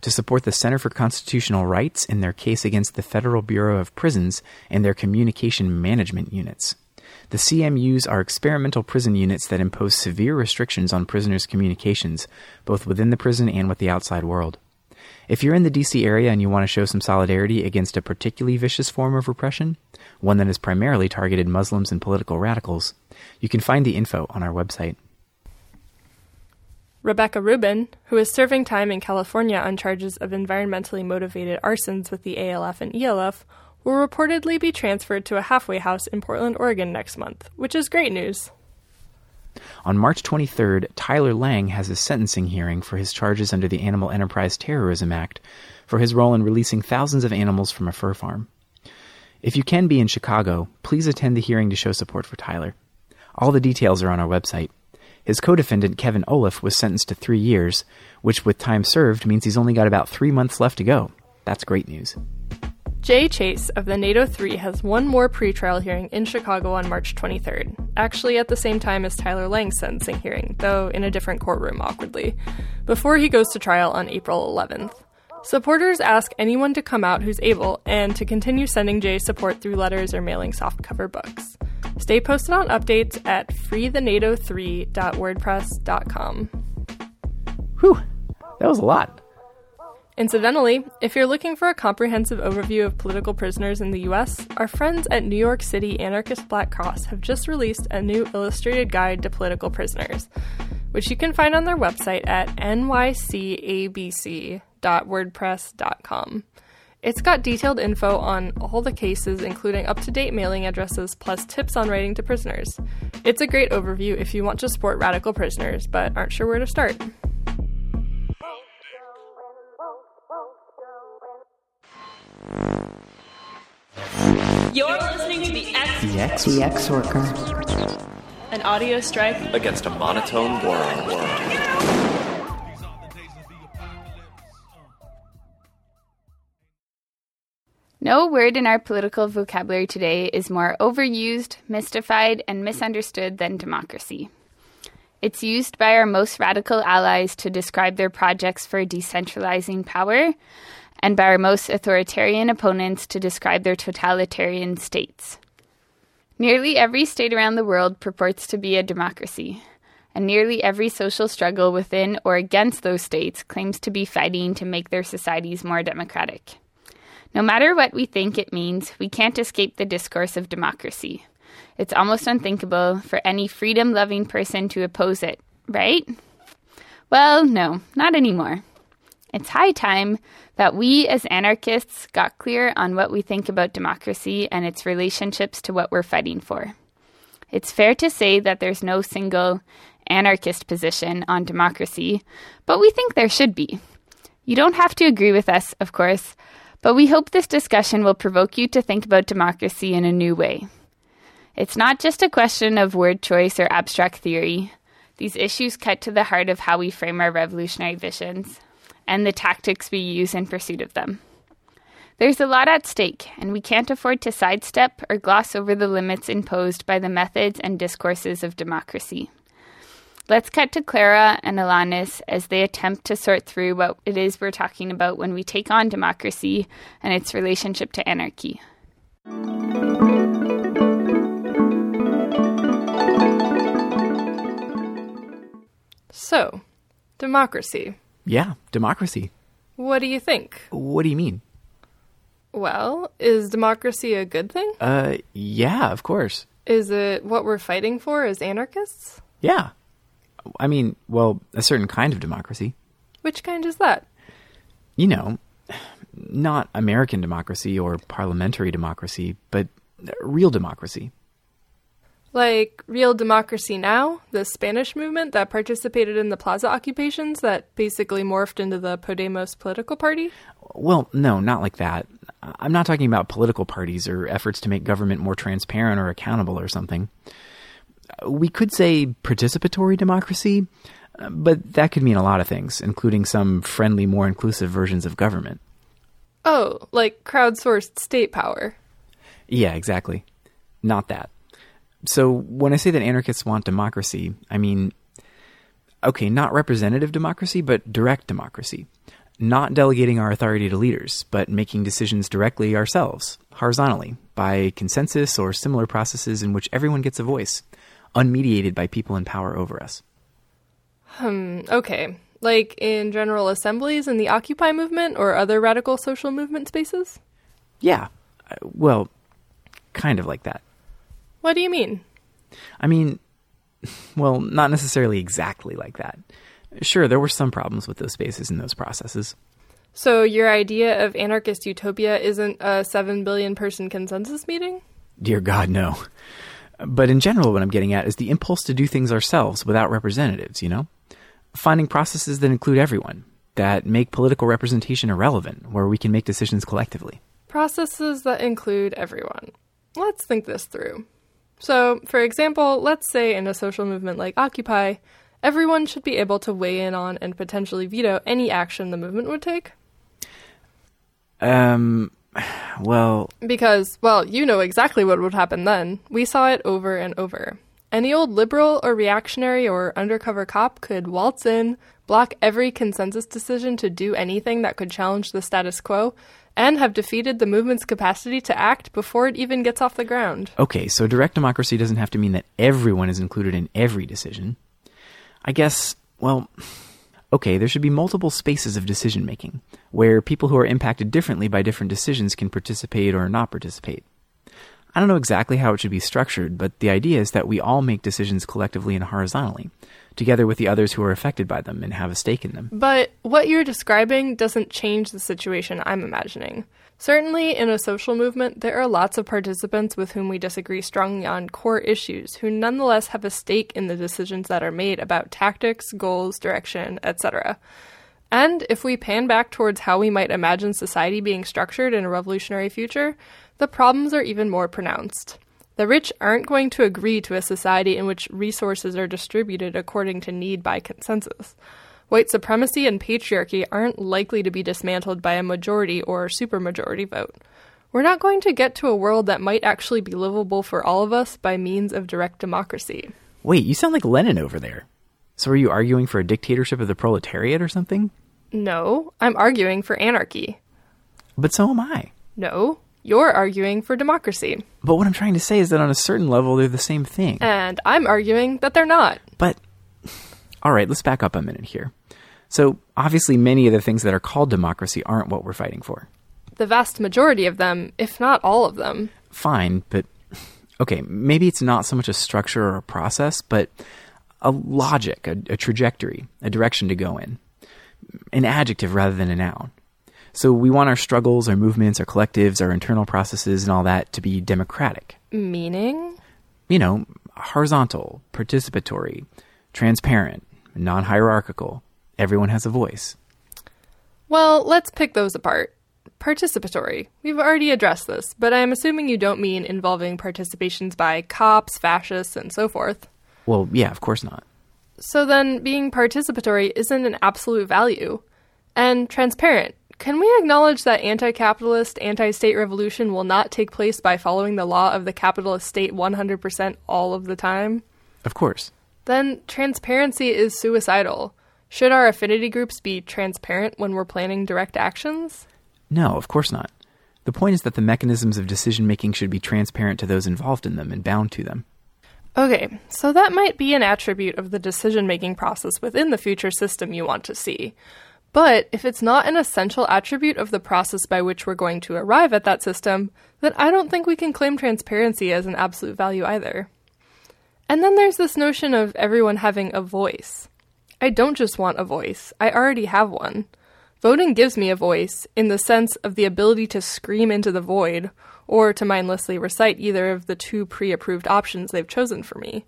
to support the Center for Constitutional Rights in their case against the Federal Bureau of Prisons and their communication management units. The CMUs are experimental prison units that impose severe restrictions on prisoners' communications, both within the prison and with the outside world. If you're in the DC area and you want to show some solidarity against a particularly vicious form of repression, one that has primarily targeted Muslims and political radicals, you can find the info on our website. Rebecca Rubin, who is serving time in California on charges of environmentally motivated arsons with the ALF and ELF, will reportedly be transferred to a halfway house in Portland, Oregon next month, which is great news. On March 23rd, Tyler Lang has a sentencing hearing for his charges under the Animal Enterprise Terrorism Act for his role in releasing thousands of animals from a fur farm. If you can be in Chicago, please attend the hearing to show support for Tyler. All the details are on our website. His co defendant, Kevin Olliff, was sentenced to three years, which with time served means he's only got about three months left to go. That's great news. Jay Chase of the NATO 3 has one more pretrial hearing in Chicago on March 23rd, actually at the same time as Tyler Lang's sentencing hearing, though in a different courtroom awkwardly, before he goes to trial on April 11th. Supporters ask anyone to come out who's able and to continue sending Jay support through letters or mailing softcover books. Stay posted on updates at freethenato3.wordpress.com. Whew, that was a lot. Incidentally, if you're looking for a comprehensive overview of political prisoners in the US, our friends at New York City Anarchist Black Cross have just released a new illustrated guide to political prisoners, which you can find on their website at nycabc.wordpress.com. It's got detailed info on all the cases, including up to date mailing addresses, plus tips on writing to prisoners. It's a great overview if you want to support radical prisoners but aren't sure where to start. You're listening to the X, The X? The Ex Worker. an audio strike against a monotone world. No word in our political vocabulary today is more overused, mystified, and misunderstood than democracy. It's used by our most radical allies to describe their projects for decentralizing power, and by our most authoritarian opponents to describe their totalitarian states. Nearly every state around the world purports to be a democracy, and nearly every social struggle within or against those states claims to be fighting to make their societies more democratic. No matter what we think it means, we can't escape the discourse of democracy. It's almost unthinkable for any freedom loving person to oppose it, right? Well, no, not anymore. It's high time that we as anarchists got clear on what we think about democracy and its relationships to what we're fighting for. It's fair to say that there's no single anarchist position on democracy, but we think there should be. You don't have to agree with us, of course, but we hope this discussion will provoke you to think about democracy in a new way. It's not just a question of word choice or abstract theory. These issues cut to the heart of how we frame our revolutionary visions and the tactics we use in pursuit of them. There's a lot at stake, and we can't afford to sidestep or gloss over the limits imposed by the methods and discourses of democracy. Let's cut to Clara and Alanis as they attempt to sort through what it is we're talking about when we take on democracy and its relationship to anarchy. So, democracy. Yeah, democracy. What do you think? What do you mean? Well, is democracy a good thing? Uh, yeah, of course. Is it what we're fighting for as anarchists? Yeah. I mean, well, a certain kind of democracy. Which kind is that? You know, not American democracy or parliamentary democracy, but real democracy. Like Real Democracy Now!, the Spanish movement that participated in the plaza occupations that basically morphed into the Podemos political party? Well, no, not like that. I'm not talking about political parties or efforts to make government more transparent or accountable or something. We could say participatory democracy, but that could mean a lot of things, including some friendly, more inclusive versions of government. Oh, like crowdsourced state power. Yeah, exactly. Not that. So when I say that anarchists want democracy, I mean, okay, not representative democracy, but direct democracy. Not delegating our authority to leaders, but making decisions directly ourselves, horizontally, by consensus or similar processes in which everyone gets a voice, unmediated by people in power over us. Hmm, okay. Like in general assemblies in the Occupy movement or other radical social movement spaces? Yeah. Uh, Well, kind of like that. What do you mean? I mean, (laughs) well, not necessarily exactly like that. Sure, there were some problems with those spaces and those processes. So your idea of anarchist utopia isn't a 7 billion person consensus meeting? Dear God, no. But in general, what I'm getting at is the impulse to do things ourselves without representatives, you know? Finding processes that include everyone, that make political representation irrelevant, where we can make decisions collectively. Processes that include everyone. Let's think this through. So, for example, let's say in a social movement like Occupy, everyone should be able to weigh in on and potentially veto any action the movement would take. Um, well, Because, well, you know exactly what would happen then. We saw it over and over. Any old liberal or reactionary or undercover cop could waltz in, block every consensus decision to do anything that could challenge the status quo, and have defeated the movement's capacity to act before it even gets off the ground. okay, so direct democracy doesn't have to mean that everyone is included in every decision. I guess, well, okay, there should be multiple spaces of decision making, where people who are impacted differently by different decisions can participate or not participate. I don't know exactly how it should be structured, but the idea is that we all make decisions collectively and horizontally, together with the others who are affected by them and have a stake in them. But what you're describing doesn't change the situation I'm imagining. Certainly, in a social movement, there are lots of participants with whom we disagree strongly on core issues who nonetheless have a stake in the decisions that are made about tactics, goals, direction, etc. And if we pan back towards how we might imagine society being structured in a revolutionary future, the problems are even more pronounced. The rich aren't going to agree to a society in which resources are distributed according to need by consensus. White supremacy and patriarchy aren't likely to be dismantled by a majority or supermajority vote. We're not going to get to a world that might actually be livable for all of us by means of direct democracy. Wait, you sound like Lenin over there. So are you arguing for a dictatorship of the proletariat or something? No, I'm arguing for anarchy. But so am I. No, you're arguing for democracy. But what I'm trying to say is that on a certain level, they're the same thing. And I'm arguing that they're not. But, all right, let's back up a minute here. So, obviously, many of the things that are called democracy aren't what we're fighting for. The vast majority of them, if not all of them, Fine, but, okay, maybe it's not so much a structure or a process, but a logic, a, a trajectory, a direction to go in. An adjective rather than a noun. So, we want our struggles, our movements, our collectives, our internal processes, and all that to be democratic. meaning you know, horizontal, participatory, transparent, non hierarchical. Everyone has a voice. Well, let's pick those apart. Participatory. We've already addressed this, but I'm assuming you don't mean involving participations by cops, fascists, and so forth. Well, yeah, of course not. So then, being participatory isn't an absolute value. And transparent. Can we acknowledge that anti capitalist, anti state revolution will not take place by following the law of the capitalist state 100% all of the time? Of course. Then transparency is suicidal. Should our affinity groups be transparent when we're planning direct actions? No, of course not. The point is that the mechanisms of decision making should be transparent to those involved in them and bound to them. Okay, so that might be an attribute of the decision making process within the future system you want to see. But if it's not an essential attribute of the process by which we're going to arrive at that system, then I don't think we can claim transparency as an absolute value either. And then there's this notion of everyone having a voice. I don't just want a voice, I already have one. Voting gives me a voice in the sense of the ability to scream into the void or to mindlessly recite either of the two pre approved options they've chosen for me.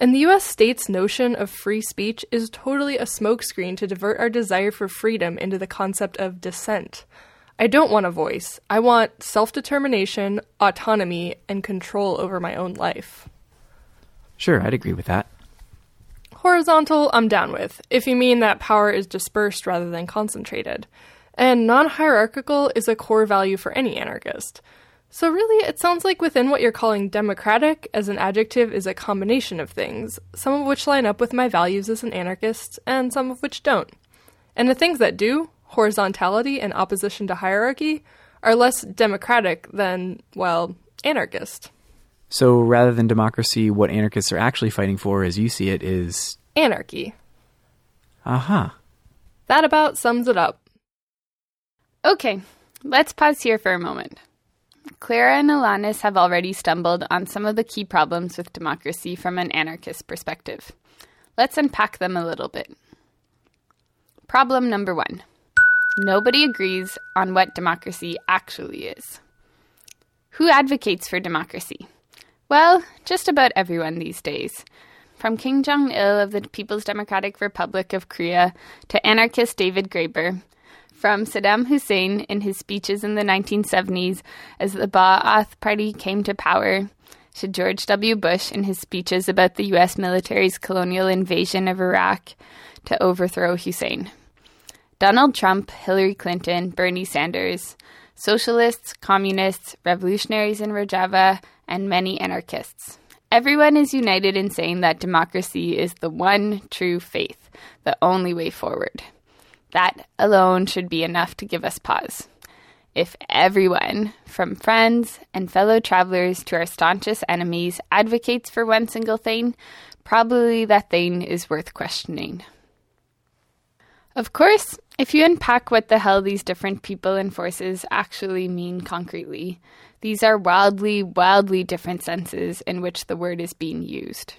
And the US state's notion of free speech is totally a smokescreen to divert our desire for freedom into the concept of dissent. I don't want a voice. I want self determination, autonomy, and control over my own life. Sure, I'd agree with that. Horizontal, I'm down with, if you mean that power is dispersed rather than concentrated. And non hierarchical is a core value for any anarchist. So, really, it sounds like within what you're calling democratic as an adjective is a combination of things, some of which line up with my values as an anarchist, and some of which don't. And the things that do, horizontality and opposition to hierarchy, are less democratic than, well, anarchist. So rather than democracy, what anarchists are actually fighting for, as you see it, is. Anarchy. Aha. That about sums it up. Okay, let's pause here for a moment. Clara and Alanis have already stumbled on some of the key problems with democracy from an anarchist perspective. Let's unpack them a little bit. Problem number one Nobody agrees on what democracy actually is. Who advocates for democracy? Well, just about everyone these days. From Kim Jong il of the People's Democratic Republic of Korea to anarchist David Graeber, from Saddam Hussein in his speeches in the 1970s as the Ba'ath Party came to power, to George W. Bush in his speeches about the U.S. military's colonial invasion of Iraq to overthrow Hussein. Donald Trump, Hillary Clinton, Bernie Sanders, socialists, communists, revolutionaries in Rojava, and many anarchists. Everyone is united in saying that democracy is the one true faith, the only way forward. That alone should be enough to give us pause. If everyone, from friends and fellow travelers to our staunchest enemies, advocates for one single thing, probably that thing is worth questioning. Of course, if you unpack what the hell these different people and forces actually mean concretely, these are wildly, wildly different senses in which the word is being used.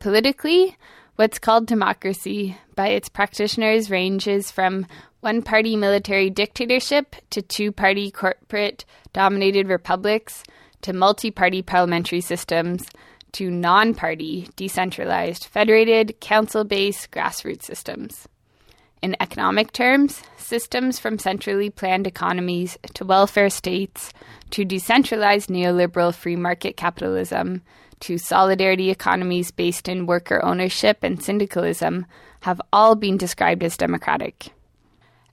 Politically, what's called democracy by its practitioners ranges from one party military dictatorship to two party corporate dominated republics to multi party parliamentary systems to non party, decentralized, federated, council based grassroots systems. In economic terms, systems from centrally planned economies to welfare states to decentralized neoliberal free market capitalism to solidarity economies based in worker ownership and syndicalism have all been described as democratic.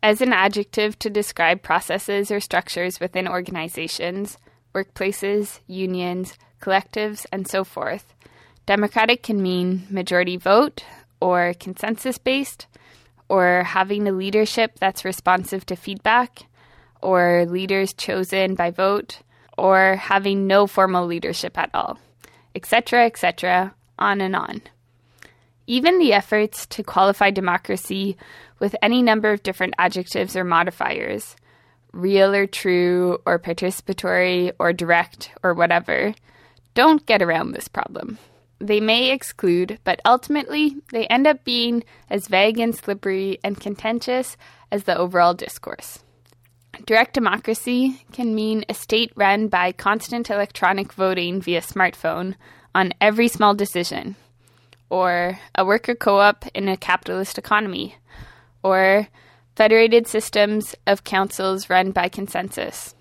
As an adjective to describe processes or structures within organizations, workplaces, unions, collectives, and so forth, democratic can mean majority vote or consensus based or having a leadership that's responsive to feedback, or leaders chosen by vote, or having no formal leadership at all, etc., etc., on and on. Even the efforts to qualify democracy with any number of different adjectives or modifiers, real or true, or participatory, or direct, or whatever, don't get around this problem they may exclude, but ultimately they end up being as vague and slippery and contentious as the overall discourse. Direct democracy can mean a state run by constant electronic voting via smartphone on every small decision, or a worker co op in a capitalist economy, or federated systems of councils run by consensus,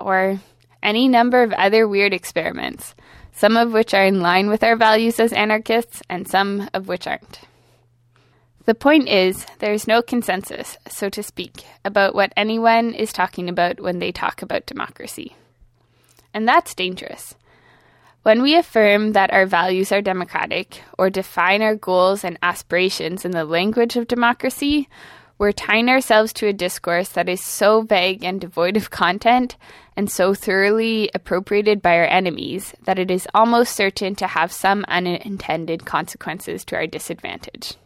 or any number of other weird experiments some of which are in line with our values as anarchists, and some of which aren't. The point is, there is no consensus, so to speak, about what anyone is talking about when they talk about democracy. And that's dangerous. When we affirm that our values are democratic, or define our goals and aspirations in the language of democracy, we're tying ourselves to a discourse that is so vague and devoid of content and so thoroughly appropriated by our enemies that it is almost certain to have some unintended consequences to our disadvantage.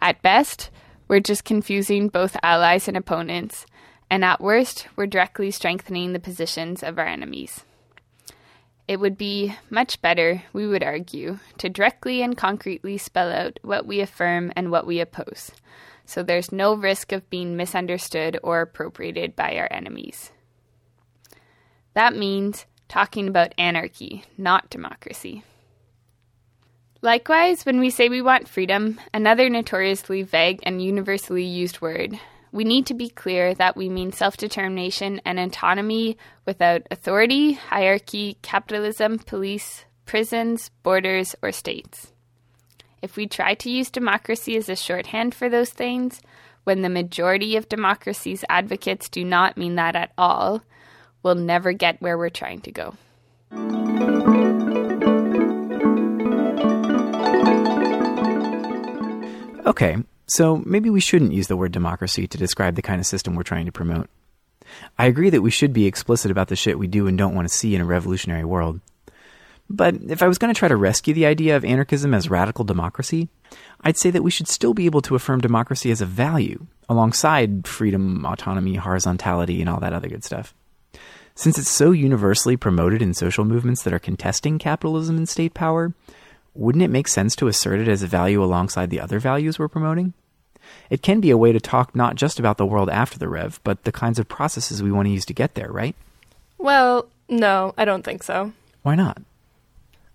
At best, we're just confusing both allies and opponents, and at worst, we're directly strengthening the positions of our enemies. It would be much better, we would argue, to directly and concretely spell out what we affirm and what we oppose so there's no risk of being misunderstood or appropriated by our enemies. That means talking about anarchy, not democracy. Likewise, when we say we want freedom, another notoriously vague and universally used word, we need to be clear that we mean self determination and autonomy without authority, hierarchy, capitalism, police, prisons, borders, or states. If we try to use democracy as a shorthand for those things, when the majority of democracy's advocates do not mean that at all, we'll never get where we're trying to go. Okay, so maybe we shouldn't use the word democracy to describe the kind of system we're trying to promote. I agree that we should be explicit about the shit we do and don't want to see in a revolutionary world. But if I was going to try to rescue the idea of anarchism as radical democracy, I'd say that we should still be able to affirm democracy as a value, alongside freedom, autonomy, horizontality, and all that other good stuff. Since it's so universally promoted in social movements that are contesting capitalism and state power, wouldn't it make sense to assert it as a value alongside the other values we're promoting? It can be a way to talk not just about the world after the rev, but the kinds of processes we want to use to get there, right? Well, no, I don't think so. Why not?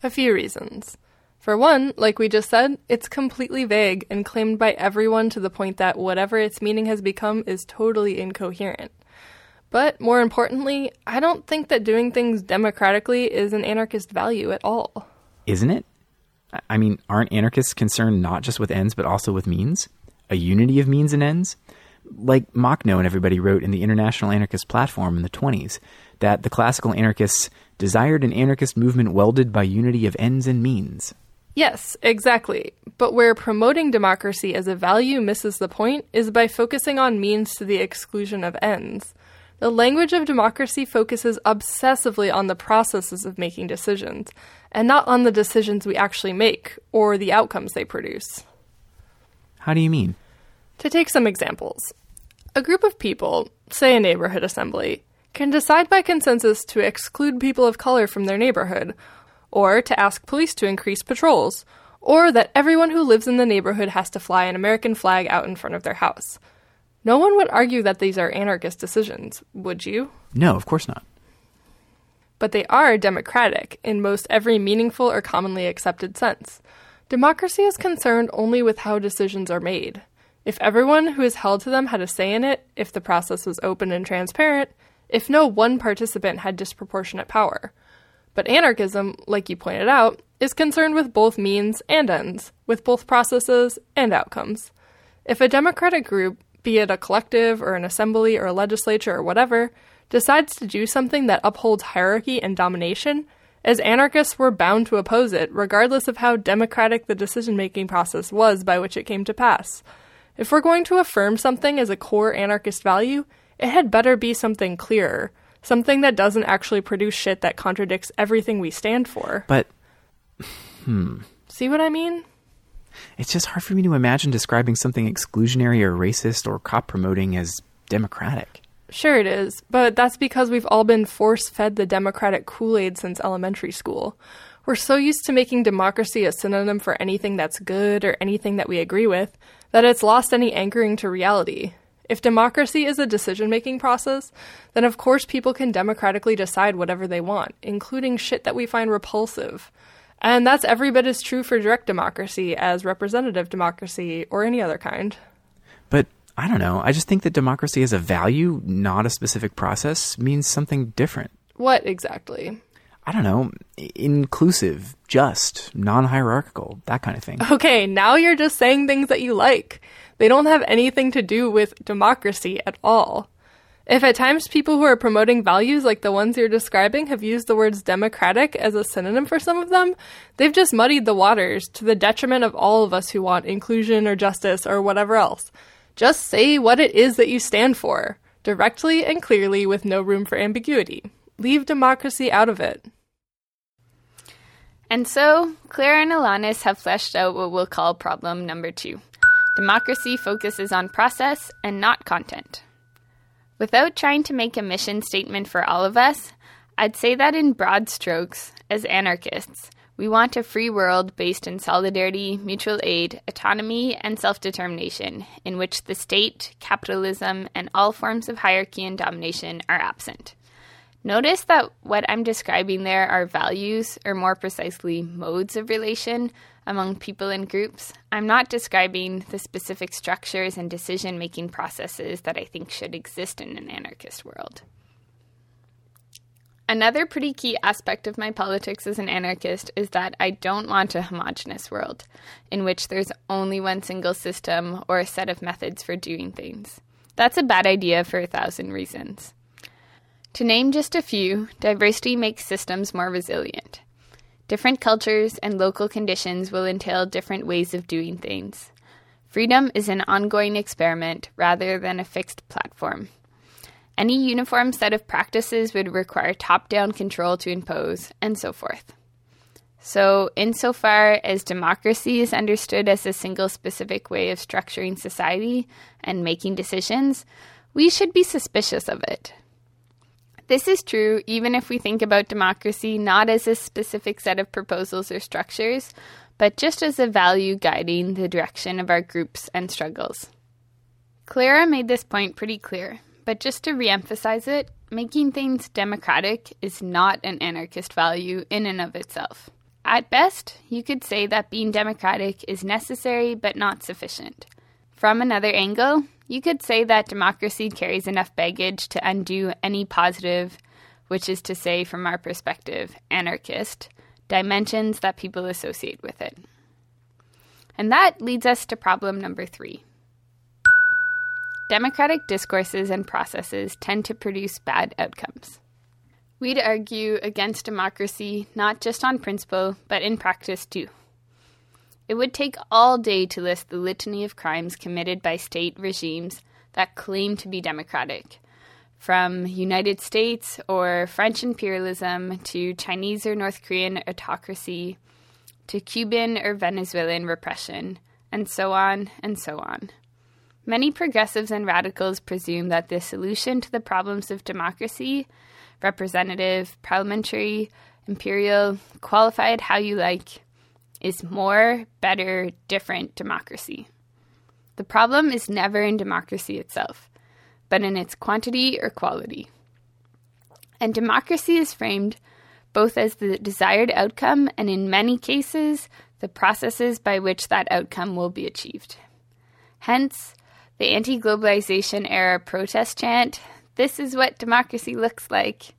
A few reasons. For one, like we just said, it's completely vague and claimed by everyone to the point that whatever its meaning has become is totally incoherent. But more importantly, I don't think that doing things democratically is an anarchist value at all. Isn't it? I mean, aren't anarchists concerned not just with ends, but also with means? A unity of means and ends? Like Makhno and everybody wrote in the International Anarchist Platform in the 20s, that the classical anarchists desired an anarchist movement welded by unity of ends and means. Yes, exactly. But where promoting democracy as a value misses the point is by focusing on means to the exclusion of ends. The language of democracy focuses obsessively on the processes of making decisions, and not on the decisions we actually make or the outcomes they produce. How do you mean? To take some examples, a group of people, say a neighborhood assembly, can decide by consensus to exclude people of color from their neighborhood, or to ask police to increase patrols, or that everyone who lives in the neighborhood has to fly an American flag out in front of their house. No one would argue that these are anarchist decisions, would you? No, of course not. But they are democratic in most every meaningful or commonly accepted sense. Democracy is concerned only with how decisions are made. If everyone who is held to them had a say in it, if the process was open and transparent, if no one participant had disproportionate power. But anarchism, like you pointed out, is concerned with both means and ends, with both processes and outcomes. If a democratic group, be it a collective or an assembly or a legislature or whatever, decides to do something that upholds hierarchy and domination, as anarchists were bound to oppose it, regardless of how democratic the decision making process was by which it came to pass. If we're going to affirm something as a core anarchist value, it had better be something clearer, something that doesn't actually produce shit that contradicts everything we stand for. But, hmm. (sighs) See what I mean? It's just hard for me to imagine describing something exclusionary or racist or cop promoting as democratic. Sure, it is, but that's because we've all been force fed the democratic Kool Aid since elementary school. We're so used to making democracy a synonym for anything that's good or anything that we agree with that it's lost any anchoring to reality. If democracy is a decision making process, then of course people can democratically decide whatever they want, including shit that we find repulsive. And that's every bit as true for direct democracy as representative democracy or any other kind. I don't know. I just think that democracy as a value, not a specific process, means something different. What exactly? I don't know. Inclusive, just, non hierarchical, that kind of thing. Okay, now you're just saying things that you like. They don't have anything to do with democracy at all. If at times people who are promoting values like the ones you're describing have used the words democratic as a synonym for some of them, they've just muddied the waters to the detriment of all of us who want inclusion or justice or whatever else. Just say what it is that you stand for, directly and clearly with no room for ambiguity. Leave democracy out of it. And so, Clara and Alanis have fleshed out what we'll call problem number two. Democracy focuses on process and not content. Without trying to make a mission statement for all of us, I'd say that in broad strokes, as anarchists, we want a free world based in solidarity, mutual aid, autonomy, and self determination, in which the state, capitalism, and all forms of hierarchy and domination are absent. Notice that what I'm describing there are values, or more precisely, modes of relation among people and groups. I'm not describing the specific structures and decision making processes that I think should exist in an anarchist world. Another pretty key aspect of my politics as an anarchist is that I don't want a homogenous world in which there's only one single system or a set of methods for doing things. That's a bad idea for a thousand reasons. To name just a few, diversity makes systems more resilient. Different cultures and local conditions will entail different ways of doing things. Freedom is an ongoing experiment rather than a fixed platform. Any uniform set of practices would require top down control to impose, and so forth. So, insofar as democracy is understood as a single specific way of structuring society and making decisions, we should be suspicious of it. This is true even if we think about democracy not as a specific set of proposals or structures, but just as a value guiding the direction of our groups and struggles. Clara made this point pretty clear, but just to reemphasize it, making things democratic is not an anarchist value in and of itself. At best, you could say that being democratic is necessary but not sufficient. From another angle, you could say that democracy carries enough baggage to undo any positive, which is to say, from our perspective, anarchist, dimensions that people associate with it. And that leads us to problem number three. Democratic discourses and processes tend to produce bad outcomes. We'd argue against democracy not just on principle, but in practice too. It would take all day to list the litany of crimes committed by state regimes that claim to be democratic, from United States or French imperialism to Chinese or North Korean autocracy to Cuban or Venezuelan repression, and so on and so on. Many progressives and radicals presume that the solution to the problems of democracy, representative, parliamentary, imperial, qualified how you like, is more, better, different democracy. The problem is never in democracy itself, but in its quantity or quality. And democracy is framed both as the desired outcome and, in many cases, the processes by which that outcome will be achieved. Hence, the anti globalization era protest chant this is what democracy looks like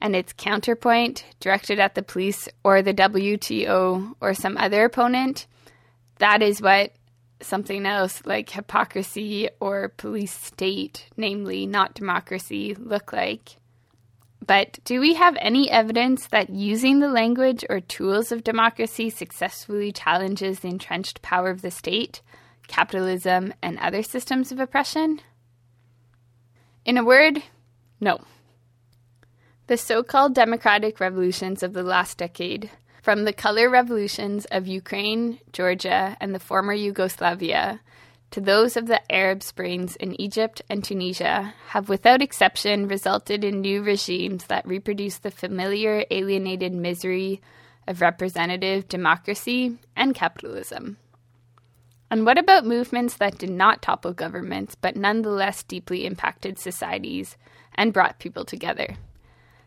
and its counterpoint directed at the police or the WTO or some other opponent, that is what something else like hypocrisy or police state, namely not democracy, look like. But do we have any evidence that using the language or tools of democracy successfully challenges the entrenched power of the state, capitalism, and other systems of oppression? In a word, no. The so called democratic revolutions of the last decade, from the color revolutions of Ukraine, Georgia, and the former Yugoslavia, to those of the Arab Springs in Egypt and Tunisia, have without exception resulted in new regimes that reproduce the familiar alienated misery of representative democracy and capitalism. And what about movements that did not topple governments but nonetheless deeply impacted societies and brought people together?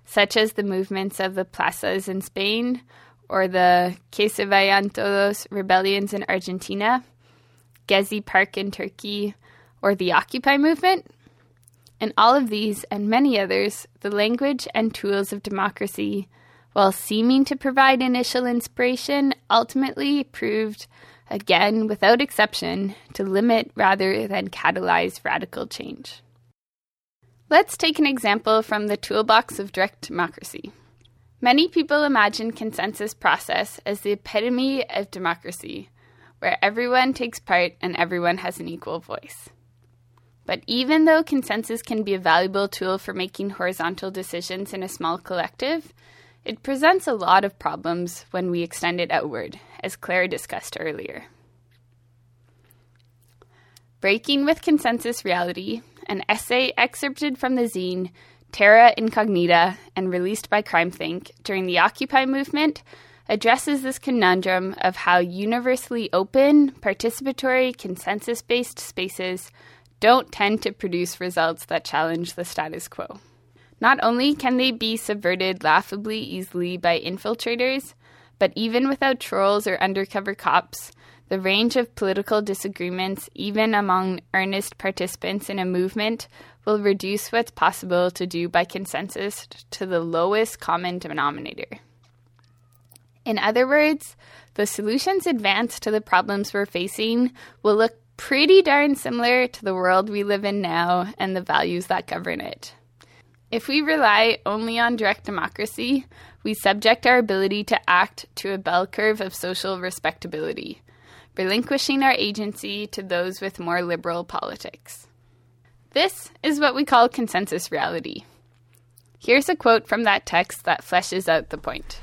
such as the movements of the plazas in Spain or the Que se vayan todos rebellions in Argentina, Gezi Park in Turkey, or the Occupy movement? In all of these and many others, the language and tools of democracy, while seeming to provide initial inspiration, ultimately proved, again without exception, to limit rather than catalyze radical change. Let's take an example from the toolbox of direct democracy. Many people imagine consensus process as the epitome of democracy, where everyone takes part and everyone has an equal voice. But even though consensus can be a valuable tool for making horizontal decisions in a small collective, it presents a lot of problems when we extend it outward, as Clara discussed earlier. Breaking with consensus reality an essay excerpted from the zine Terra Incognita and released by CrimethInc during the Occupy movement addresses this conundrum of how universally open, participatory, consensus based spaces don't tend to produce results that challenge the status quo. Not only can they be subverted laughably easily by infiltrators, but even without trolls or undercover cops, the range of political disagreements, even among earnest participants in a movement, will reduce what's possible to do by consensus to the lowest common denominator. In other words, the solutions advanced to the problems we're facing will look pretty darn similar to the world we live in now and the values that govern it. If we rely only on direct democracy, we subject our ability to act to a bell curve of social respectability, relinquishing our agency to those with more liberal politics. This is what we call consensus reality. Here's a quote from that text that fleshes out the point.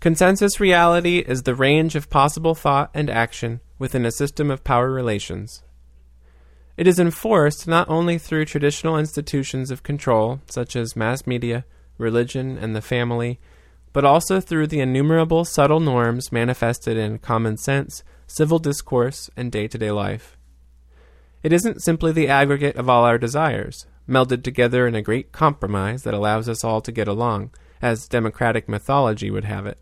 Consensus reality is the range of possible thought and action within a system of power relations. It is enforced not only through traditional institutions of control, such as mass media, religion, and the family, but also through the innumerable subtle norms manifested in common sense, civil discourse, and day to day life. It isn't simply the aggregate of all our desires, melded together in a great compromise that allows us all to get along, as democratic mythology would have it.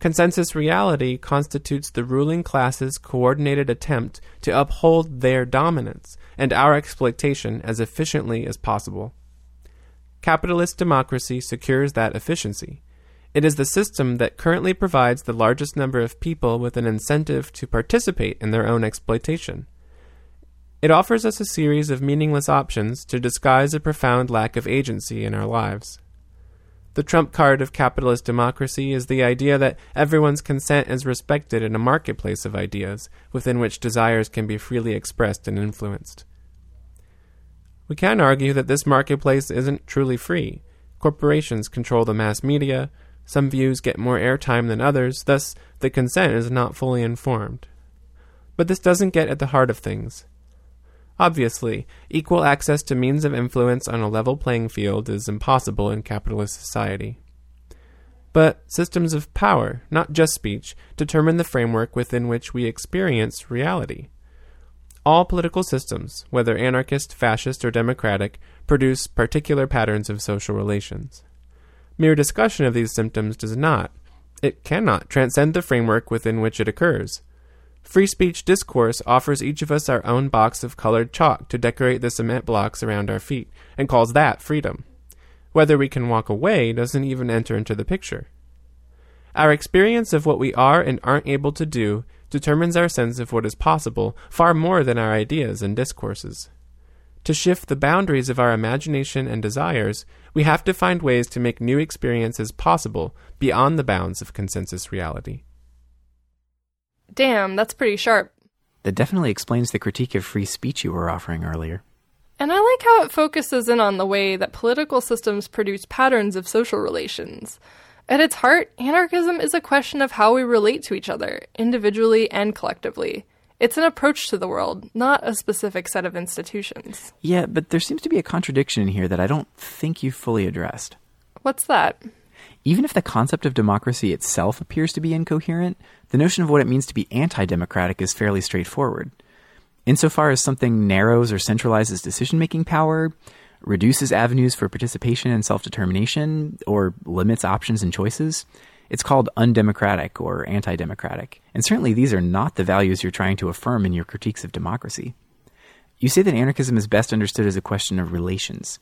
Consensus reality constitutes the ruling class's coordinated attempt to uphold their dominance and our exploitation as efficiently as possible. Capitalist democracy secures that efficiency. It is the system that currently provides the largest number of people with an incentive to participate in their own exploitation. It offers us a series of meaningless options to disguise a profound lack of agency in our lives. The trump card of capitalist democracy is the idea that everyone's consent is respected in a marketplace of ideas within which desires can be freely expressed and influenced. We can argue that this marketplace isn't truly free. Corporations control the mass media, some views get more airtime than others, thus, the consent is not fully informed. But this doesn't get at the heart of things. Obviously, equal access to means of influence on a level playing field is impossible in capitalist society. But systems of power, not just speech, determine the framework within which we experience reality. All political systems, whether anarchist, fascist, or democratic, produce particular patterns of social relations. Mere discussion of these symptoms does not, it cannot transcend the framework within which it occurs. Free speech discourse offers each of us our own box of colored chalk to decorate the cement blocks around our feet, and calls that freedom. Whether we can walk away doesn't even enter into the picture. Our experience of what we are and aren't able to do determines our sense of what is possible far more than our ideas and discourses. To shift the boundaries of our imagination and desires, we have to find ways to make new experiences possible beyond the bounds of consensus reality. Damn, that's pretty sharp. That definitely explains the critique of free speech you were offering earlier. And I like how it focuses in on the way that political systems produce patterns of social relations. At its heart, anarchism is a question of how we relate to each other, individually and collectively. It's an approach to the world, not a specific set of institutions. Yeah, but there seems to be a contradiction in here that I don't think you fully addressed. What's that? Even if the concept of democracy itself appears to be incoherent, the notion of what it means to be anti democratic is fairly straightforward. Insofar as something narrows or centralizes decision making power, reduces avenues for participation and self determination, or limits options and choices, it's called undemocratic or anti democratic. And certainly these are not the values you're trying to affirm in your critiques of democracy. You say that anarchism is best understood as a question of relations.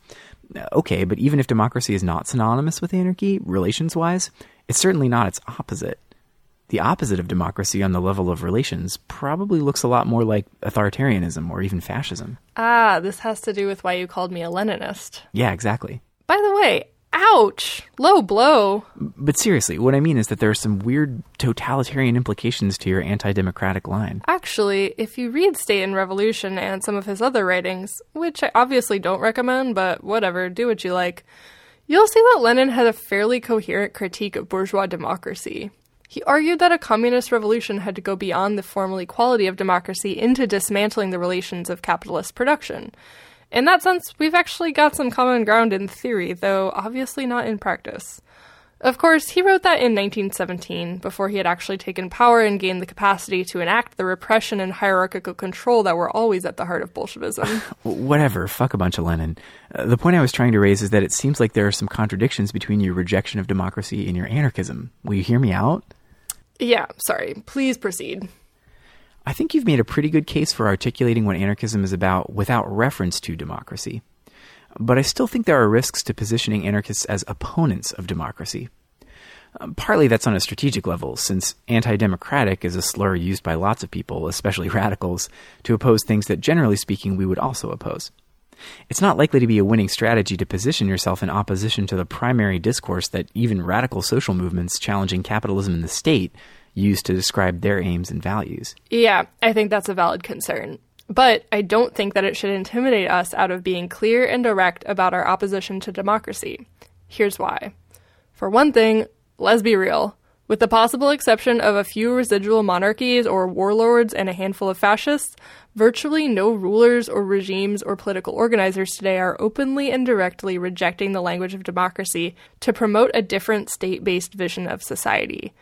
Uh, okay, but even if democracy is not synonymous with anarchy, relations wise, it's certainly not its opposite. The opposite of democracy on the level of relations probably looks a lot more like authoritarianism or even fascism. Ah, this has to do with why you called me a Leninist. Yeah, exactly. By the way, ouch! Low blow. But seriously, what I mean is that there are some weird totalitarian implications to your anti democratic line. Actually, if you read State and Revolution and some of his other writings, which I obviously don't recommend, but whatever, do what you like, you'll see that Lenin had a fairly coherent critique of bourgeois democracy. He argued that a communist revolution had to go beyond the formal equality of democracy into dismantling the relations of capitalist production. In that sense, we've actually got some common ground in theory, though obviously not in practice. Of course, he wrote that in 1917, before he had actually taken power and gained the capacity to enact the repression and hierarchical control that were always at the heart of Bolshevism. (laughs) Whatever, fuck a bunch of Lenin. Uh, the point I was trying to raise is that it seems like there are some contradictions between your rejection of democracy and your anarchism. Will you hear me out? Yeah, sorry. Please proceed. I think you've made a pretty good case for articulating what anarchism is about without reference to democracy. But I still think there are risks to positioning anarchists as opponents of democracy. Um, partly that's on a strategic level, since anti democratic is a slur used by lots of people, especially (laughs) radicals, to oppose things that generally speaking we would also oppose. It's not likely to be a winning strategy to position yourself in opposition to the primary discourse that even radical social movements challenging capitalism and the state use to describe their aims and values. Yeah, I think that's a valid concern. But I don't think that it should intimidate us out of being clear and direct about our opposition to democracy. Here's why. For one thing, let's be real. With the possible exception of a few residual monarchies or warlords and a handful of fascists, virtually no rulers or regimes or political organizers today are openly and directly rejecting the language of democracy to promote a different state based vision of society.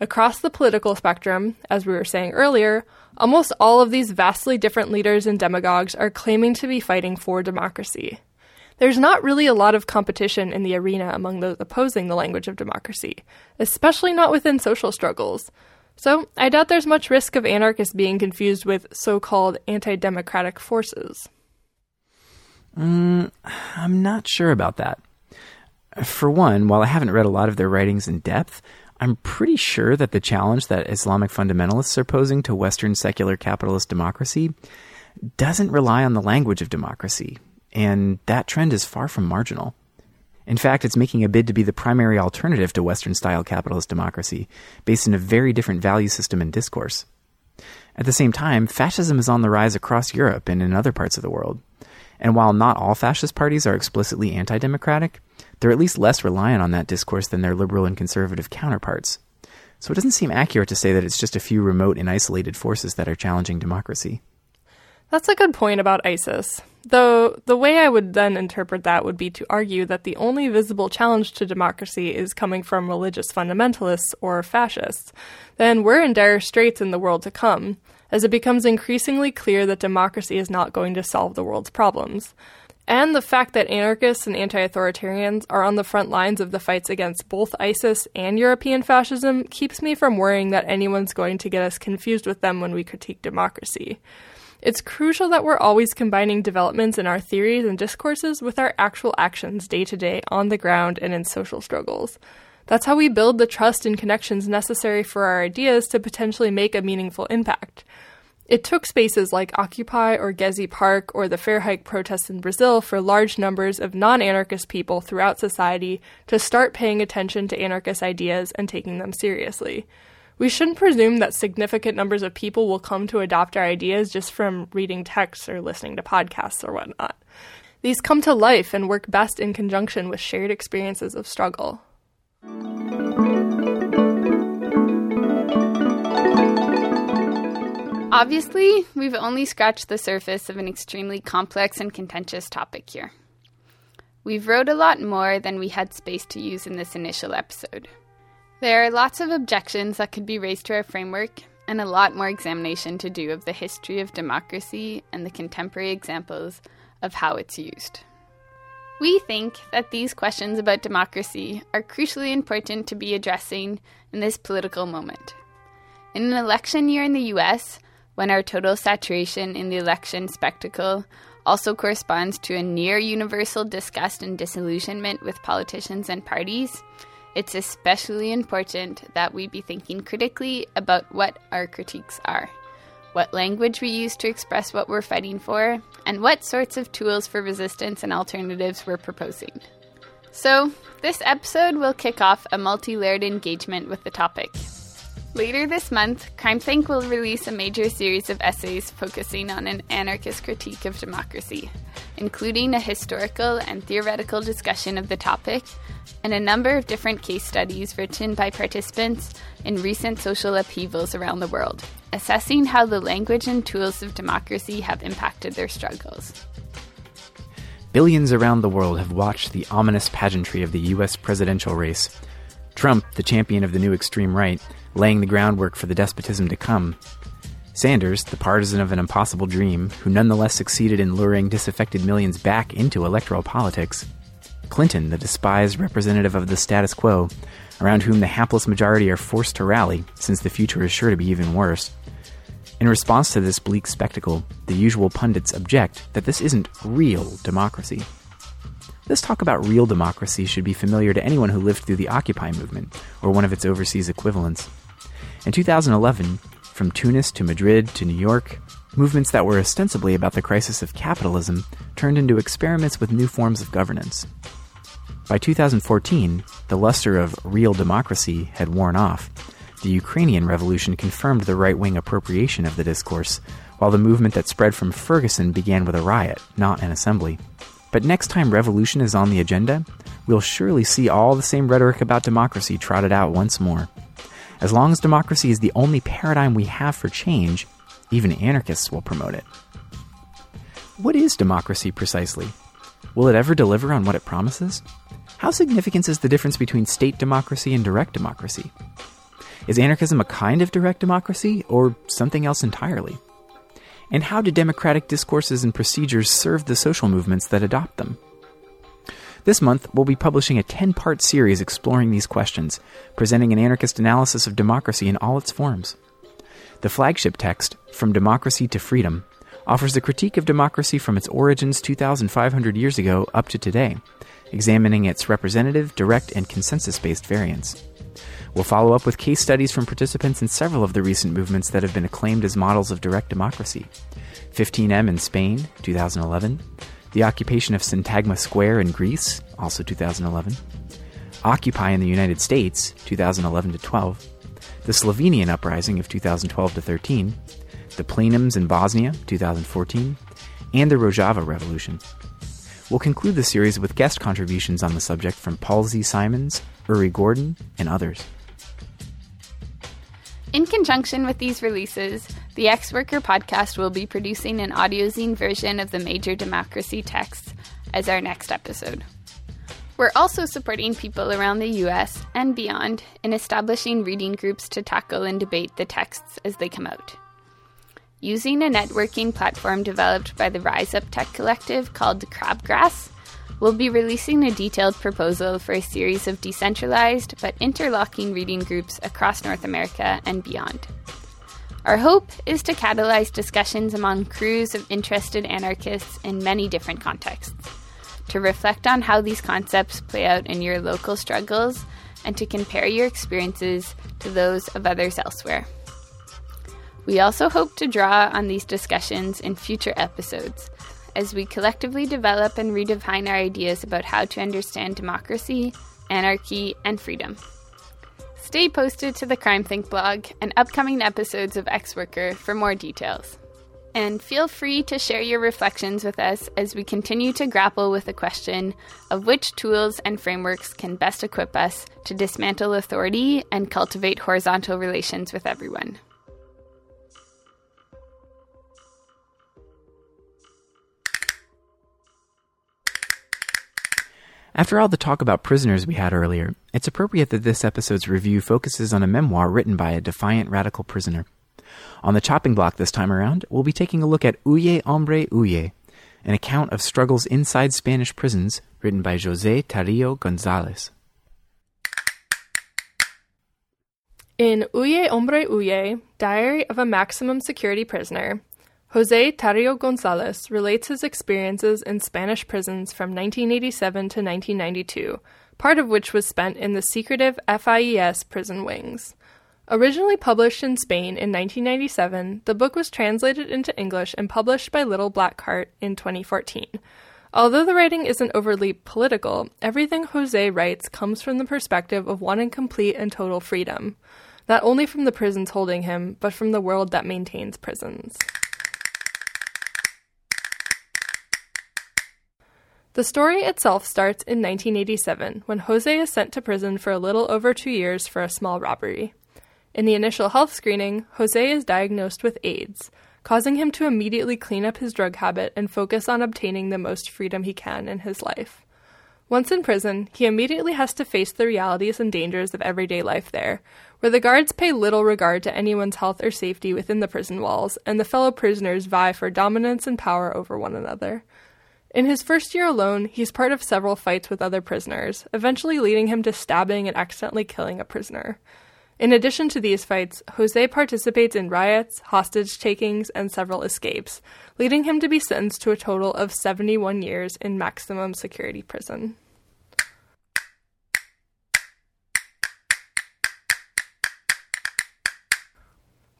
Across the political spectrum, as we were saying earlier, almost all of these vastly different leaders and demagogues are claiming to be fighting for democracy. There's not really a lot of competition in the arena among those opposing the language of democracy, especially not within social struggles. So, I doubt there's much risk of anarchists being confused with so called anti democratic forces. Mm, I'm not sure about that. For one, while I haven't read a lot of their writings in depth, I'm pretty sure that the challenge that Islamic fundamentalists are posing to Western secular capitalist democracy doesn't rely on the language of democracy, and that trend is far from marginal. In fact, it's making a bid to be the primary alternative to Western style capitalist democracy, based in a very different value system and discourse. At the same time, fascism is on the rise across Europe and in other parts of the world. And while not all fascist parties are explicitly anti democratic, they're at least less reliant on that discourse than their liberal and conservative counterparts. So it doesn't seem accurate to say that it's just a few remote and isolated forces that are challenging democracy. That's a good point about ISIS. Though the way I would then interpret that would be to argue that the only visible challenge to democracy is coming from religious fundamentalists or fascists, then we're in dire straits in the world to come, as it becomes increasingly clear that democracy is not going to solve the world's problems. And the fact that anarchists and anti authoritarians are on the front lines of the fights against both ISIS and European fascism keeps me from worrying that anyone's going to get us confused with them when we critique democracy. It's crucial that we're always combining developments in our theories and discourses with our actual actions day to day on the ground and in social struggles. That's how we build the trust and connections necessary for our ideas to potentially make a meaningful impact. It took spaces like Occupy or Gezi Park or the Fare Hike protests in Brazil for large numbers of non anarchist people throughout society to start paying attention to anarchist ideas and taking them seriously. We shouldn't presume that significant numbers of people will come to adopt our ideas just from reading texts or listening to podcasts or whatnot. These come to life and work best in conjunction with shared experiences of struggle. Obviously, we've only scratched the surface of an extremely complex and contentious topic here. We've wrote a lot more than we had space to use in this initial episode. There are lots of objections that could be raised to our framework, and a lot more examination to do of the history of democracy and the contemporary examples of how it's used. We think that these questions about democracy are crucially important to be addressing in this political moment. In an election year in the US, when our total saturation in the election spectacle also corresponds to a near universal disgust and disillusionment with politicians and parties, it's especially important that we be thinking critically about what our critiques are, what language we use to express what we're fighting for, and what sorts of tools for resistance and alternatives we're proposing. So, this episode will kick off a multi layered engagement with the topic. Later this month, CrimethInc will release a major series of essays focusing on an anarchist critique of democracy, including a historical and theoretical discussion of the topic and a number of different case studies written by participants in recent social upheavals around the world, assessing how the language and tools of democracy have impacted their struggles. Billions around the world have watched the ominous pageantry of the US presidential race. Trump, the champion of the new extreme right, laying the groundwork for the despotism to come. Sanders, the partisan of an impossible dream, who nonetheless succeeded in luring disaffected millions back into electoral politics. Clinton, the despised representative of the status quo, around whom the hapless majority are forced to rally, since the future is sure to be even worse. In response to this bleak spectacle, the usual pundits object that this isn't real democracy. This talk about real democracy should be familiar to anyone who lived through the Occupy movement or one of its overseas equivalents. In 2011, from Tunis to Madrid to New York, movements that were ostensibly about the crisis of capitalism turned into experiments with new forms of governance. By 2014, the luster of real democracy had worn off. The Ukrainian revolution confirmed the right wing appropriation of the discourse, while the movement that spread from Ferguson began with a riot, not an assembly. But next time revolution is on the agenda, we'll surely see all the same rhetoric about democracy trotted out once more. As long as democracy is the only paradigm we have for change, even anarchists will promote it. What is democracy precisely? Will it ever deliver on what it promises? How significant is the difference between state democracy and direct democracy? Is anarchism a kind of direct democracy or something else entirely? And how do democratic discourses and procedures serve the social movements that adopt them? This month, we'll be publishing a 10 part series exploring these questions, presenting an anarchist analysis of democracy in all its forms. The flagship text, From Democracy to Freedom, offers a critique of democracy from its origins 2,500 years ago up to today, examining its representative, direct, and consensus based variants. We'll follow up with case studies from participants in several of the recent movements that have been acclaimed as models of direct democracy 15M in Spain, 2011, the occupation of Syntagma Square in Greece, also 2011, Occupy in the United States, 2011 to 12, the Slovenian uprising of 2012 to 13, the plenums in Bosnia, 2014, and the Rojava Revolution. We'll conclude the series with guest contributions on the subject from Paul Z. Simons, Uri Gordon, and others. In conjunction with these releases, the Ex Worker podcast will be producing an audiozine version of the major democracy texts as our next episode. We're also supporting people around the US and beyond in establishing reading groups to tackle and debate the texts as they come out. Using a networking platform developed by the Riseup Tech Collective called Crabgrass, we'll be releasing a detailed proposal for a series of decentralized but interlocking reading groups across North America and beyond. Our hope is to catalyze discussions among crews of interested anarchists in many different contexts, to reflect on how these concepts play out in your local struggles, and to compare your experiences to those of others elsewhere. We also hope to draw on these discussions in future episodes as we collectively develop and redefine our ideas about how to understand democracy, anarchy, and freedom. Stay posted to the CrimethInc blog and upcoming episodes of Ex Worker for more details. And feel free to share your reflections with us as we continue to grapple with the question of which tools and frameworks can best equip us to dismantle authority and cultivate horizontal relations with everyone. After all the talk about prisoners we had earlier, it's appropriate that this episode's review focuses on a memoir written by a defiant radical prisoner. On the chopping block this time around, we'll be taking a look at Huye Hombre Huye, an account of struggles inside Spanish prisons written by Jose Tarrio Gonzalez. In Huye Hombre Huye, Diary of a Maximum Security Prisoner, Jose Tarrio Gonzalez relates his experiences in Spanish prisons from 1987 to 1992, part of which was spent in the secretive FIES prison wings. Originally published in Spain in 1997, the book was translated into English and published by Little Black Cart in 2014. Although the writing isn't overly political, everything Jose writes comes from the perspective of wanting complete and total freedom, not only from the prisons holding him, but from the world that maintains prisons. The story itself starts in 1987 when Jose is sent to prison for a little over two years for a small robbery. In the initial health screening, Jose is diagnosed with AIDS, causing him to immediately clean up his drug habit and focus on obtaining the most freedom he can in his life. Once in prison, he immediately has to face the realities and dangers of everyday life there, where the guards pay little regard to anyone's health or safety within the prison walls, and the fellow prisoners vie for dominance and power over one another. In his first year alone, he's part of several fights with other prisoners, eventually leading him to stabbing and accidentally killing a prisoner. In addition to these fights, Jose participates in riots, hostage takings, and several escapes, leading him to be sentenced to a total of 71 years in maximum security prison.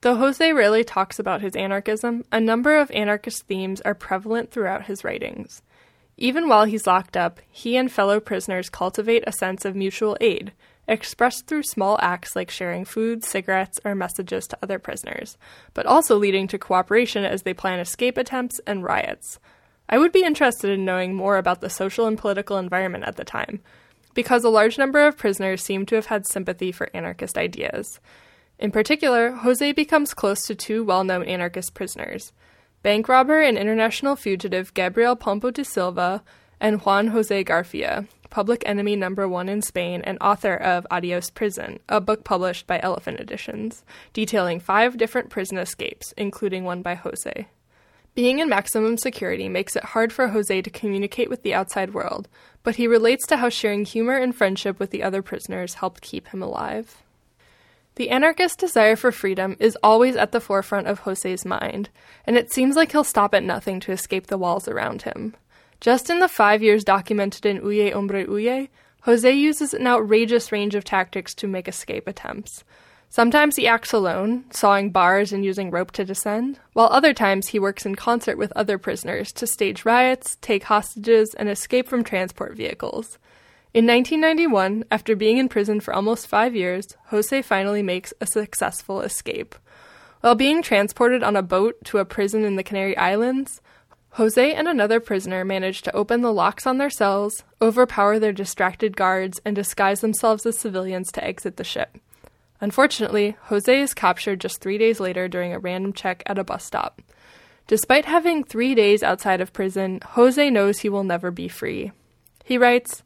Though Jose rarely talks about his anarchism, a number of anarchist themes are prevalent throughout his writings. Even while he's locked up, he and fellow prisoners cultivate a sense of mutual aid, expressed through small acts like sharing food, cigarettes, or messages to other prisoners, but also leading to cooperation as they plan escape attempts and riots. I would be interested in knowing more about the social and political environment at the time, because a large number of prisoners seem to have had sympathy for anarchist ideas. In particular, Jose becomes close to two well known anarchist prisoners bank robber and international fugitive Gabriel Pombo da Silva and Juan Jose Garfia, public enemy number one in Spain and author of Adios Prison, a book published by Elephant Editions, detailing five different prison escapes, including one by Jose. Being in maximum security makes it hard for Jose to communicate with the outside world, but he relates to how sharing humor and friendship with the other prisoners helped keep him alive. The anarchist desire for freedom is always at the forefront of Jose's mind, and it seems like he'll stop at nothing to escape the walls around him. Just in the five years documented in Huye Hombre Huye, Jose uses an outrageous range of tactics to make escape attempts. Sometimes he acts alone, sawing bars and using rope to descend, while other times he works in concert with other prisoners to stage riots, take hostages, and escape from transport vehicles. In 1991, after being in prison for almost five years, Jose finally makes a successful escape. While being transported on a boat to a prison in the Canary Islands, Jose and another prisoner manage to open the locks on their cells, overpower their distracted guards, and disguise themselves as civilians to exit the ship. Unfortunately, Jose is captured just three days later during a random check at a bus stop. Despite having three days outside of prison, Jose knows he will never be free. He writes,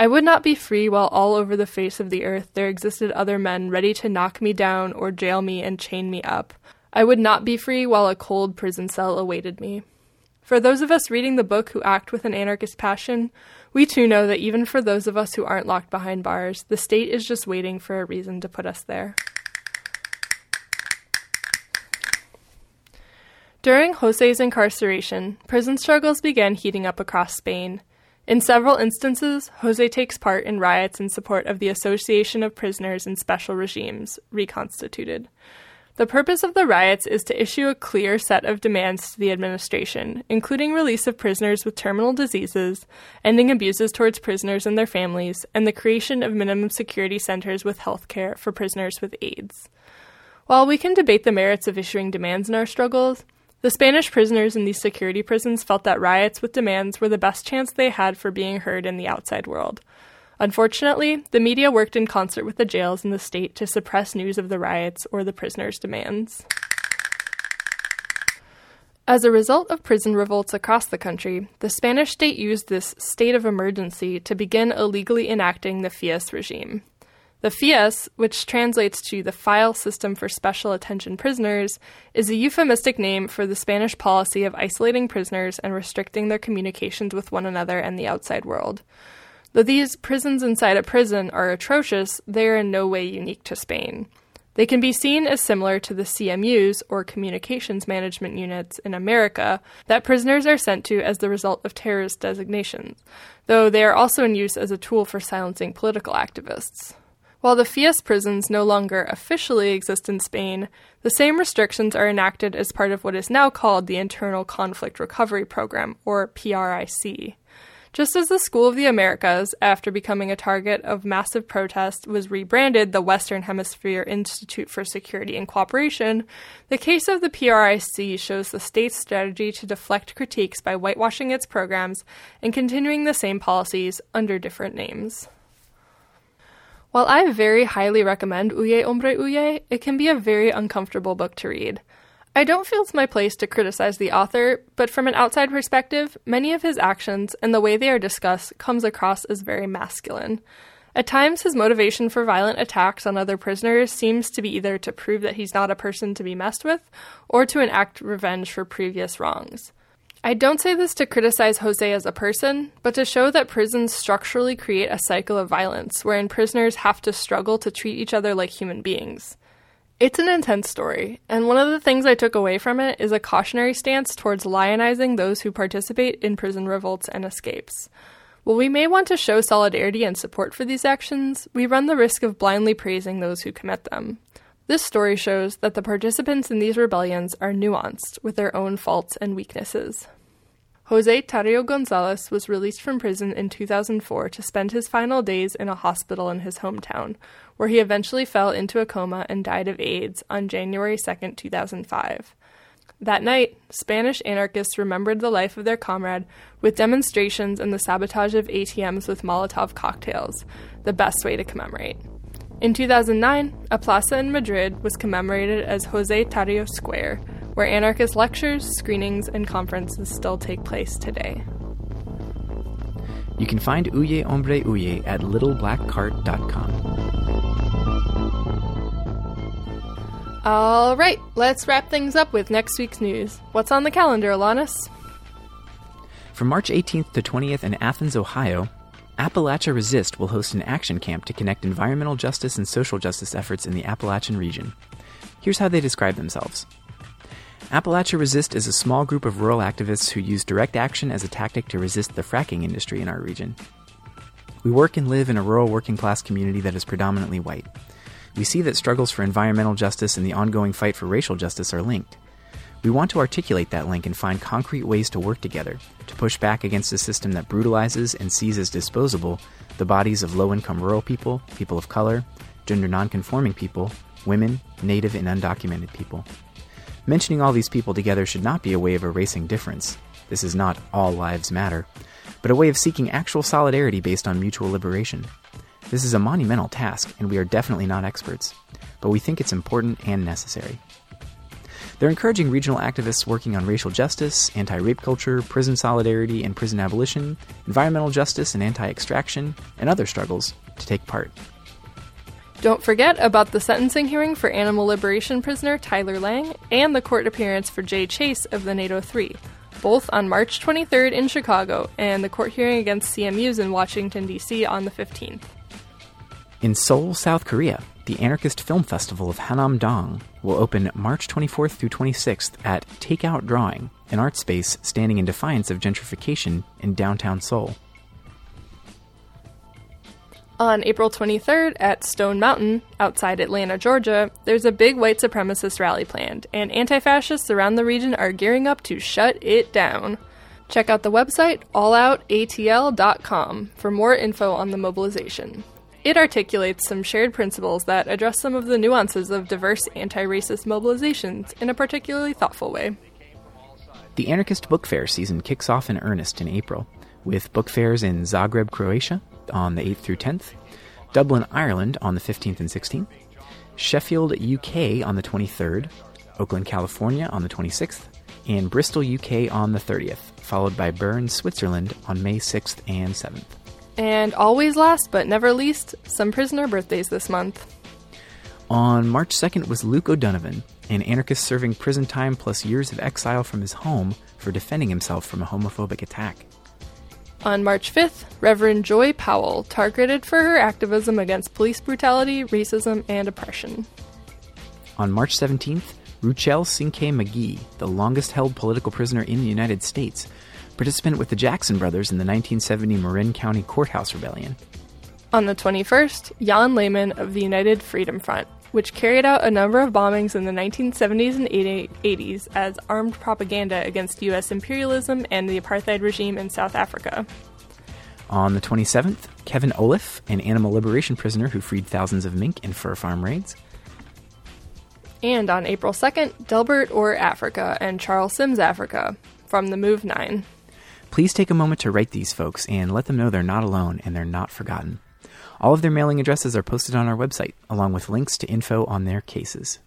I would not be free while all over the face of the earth there existed other men ready to knock me down or jail me and chain me up. I would not be free while a cold prison cell awaited me. For those of us reading the book who act with an anarchist passion, we too know that even for those of us who aren't locked behind bars, the state is just waiting for a reason to put us there. During Jose's incarceration, prison struggles began heating up across Spain. In several instances, Jose takes part in riots in support of the Association of Prisoners in Special Regimes, reconstituted. The purpose of the riots is to issue a clear set of demands to the administration, including release of prisoners with terminal diseases, ending abuses towards prisoners and their families, and the creation of minimum security centers with health care for prisoners with AIDS. While we can debate the merits of issuing demands in our struggles, the Spanish prisoners in these security prisons felt that riots with demands were the best chance they had for being heard in the outside world. Unfortunately, the media worked in concert with the jails in the state to suppress news of the riots or the prisoners' demands. As a result of prison revolts across the country, the Spanish state used this state of emergency to begin illegally enacting the FIES regime. The FIES, which translates to the File System for Special Attention Prisoners, is a euphemistic name for the Spanish policy of isolating prisoners and restricting their communications with one another and the outside world. Though these prisons inside a prison are atrocious, they are in no way unique to Spain. They can be seen as similar to the CMUs, or Communications Management Units, in America, that prisoners are sent to as the result of terrorist designations, though they are also in use as a tool for silencing political activists. While the FIES prisons no longer officially exist in Spain, the same restrictions are enacted as part of what is now called the Internal Conflict Recovery Program, or PRIC. Just as the School of the Americas, after becoming a target of massive protest, was rebranded the Western Hemisphere Institute for Security and Cooperation, the case of the PRIC shows the state's strategy to deflect critiques by whitewashing its programs and continuing the same policies under different names. While I very highly recommend Huye Hombre Huye, it can be a very uncomfortable book to read. I don't feel it's my place to criticize the author, but from an outside perspective, many of his actions and the way they are discussed comes across as very masculine. At times, his motivation for violent attacks on other prisoners seems to be either to prove that he's not a person to be messed with, or to enact revenge for previous wrongs. I don't say this to criticize Jose as a person, but to show that prisons structurally create a cycle of violence wherein prisoners have to struggle to treat each other like human beings. It's an intense story, and one of the things I took away from it is a cautionary stance towards lionizing those who participate in prison revolts and escapes. While we may want to show solidarity and support for these actions, we run the risk of blindly praising those who commit them. This story shows that the participants in these rebellions are nuanced with their own faults and weaknesses. Jose Tarrio Gonzalez was released from prison in 2004 to spend his final days in a hospital in his hometown, where he eventually fell into a coma and died of AIDS on January 2, 2005. That night, Spanish anarchists remembered the life of their comrade with demonstrations and the sabotage of ATMs with Molotov cocktails, the best way to commemorate. In 2009, a plaza in Madrid was commemorated as Jose Tarrio Square, where anarchist lectures, screenings, and conferences still take place today. You can find Huye Hombre Huye at littleblackcart.com. All right, let's wrap things up with next week's news. What's on the calendar, Alanis? From March 18th to 20th in Athens, Ohio, Appalachia Resist will host an action camp to connect environmental justice and social justice efforts in the Appalachian region. Here's how they describe themselves Appalachia Resist is a small group of rural activists who use direct action as a tactic to resist the fracking industry in our region. We work and live in a rural working class community that is predominantly white. We see that struggles for environmental justice and the ongoing fight for racial justice are linked. We want to articulate that link and find concrete ways to work together, to push back against a system that brutalizes and sees as disposable the bodies of low income rural people, people of color, gender nonconforming people, women, native, and undocumented people. Mentioning all these people together should not be a way of erasing difference. This is not all lives matter, but a way of seeking actual solidarity based on mutual liberation. This is a monumental task, and we are definitely not experts, but we think it's important and necessary. They're encouraging regional activists working on racial justice, anti rape culture, prison solidarity and prison abolition, environmental justice and anti extraction, and other struggles to take part. Don't forget about the sentencing hearing for animal liberation prisoner Tyler Lang and the court appearance for Jay Chase of the NATO 3, both on March 23rd in Chicago, and the court hearing against CMUs in Washington, D.C. on the 15th. In Seoul, South Korea, the anarchist film festival of Hanam-dong will open March 24th through 26th at Takeout Drawing, an art space standing in defiance of gentrification in downtown Seoul. On April 23rd at Stone Mountain, outside Atlanta, Georgia, there's a big white supremacist rally planned, and anti fascists around the region are gearing up to shut it down. Check out the website alloutatl.com for more info on the mobilization. It articulates some shared principles that address some of the nuances of diverse anti racist mobilizations in a particularly thoughtful way. The Anarchist Book Fair season kicks off in earnest in April, with book fairs in Zagreb, Croatia on the 8th through 10th, Dublin, Ireland on the 15th and 16th, Sheffield, UK on the 23rd, Oakland, California on the 26th, and Bristol, UK on the 30th, followed by Bern, Switzerland on May 6th and 7th. And always last but never least, some prisoner birthdays this month. On March 2nd was Luke O'Donovan, an anarchist serving prison time plus years of exile from his home for defending himself from a homophobic attack. On March 5th, Reverend Joy Powell, targeted for her activism against police brutality, racism, and oppression. On March 17th, Ruchell Cinque Magee, the longest held political prisoner in the United States, participant with the Jackson brothers in the 1970 Marin County Courthouse Rebellion. On the 21st, Jaan Laaman of the United Freedom Front, which carried out a number of bombings in the 1970s and 80s as armed propaganda against U.S. imperialism and the apartheid regime in South Africa. On the 27th, Kevin Olliff, an animal liberation prisoner who freed thousands of mink in fur farm raids. And on April 2nd, Delbert Orr Africa and Charles Sims Africa from the Move 9. Please take a moment to write these folks and let them know they're not alone and they're not forgotten. All of their mailing addresses are posted on our website, along with links to info on their cases.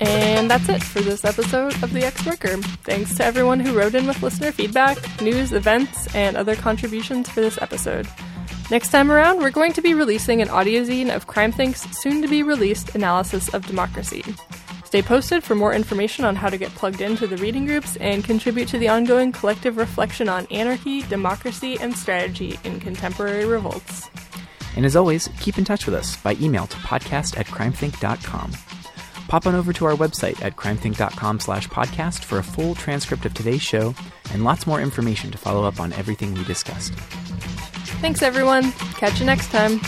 And that's it for this episode of The Ex Worker. Thanks to everyone who wrote in with listener feedback, news, events, and other contributions for this episode. Next time around, we're going to be releasing an audio zine of CrimethInc's soon to be released analysis of democracy. Stay posted for more information on how to get plugged into the reading groups and contribute to the ongoing collective reflection on anarchy, democracy, and strategy in contemporary revolts. And as always, keep in touch with us by email to podcast at crimethinc.com. Pop on over to our website at crimethinc.com slash podcast for a full transcript of today's show and lots more information to follow up on everything we discussed. Thanks, everyone. Catch you next time.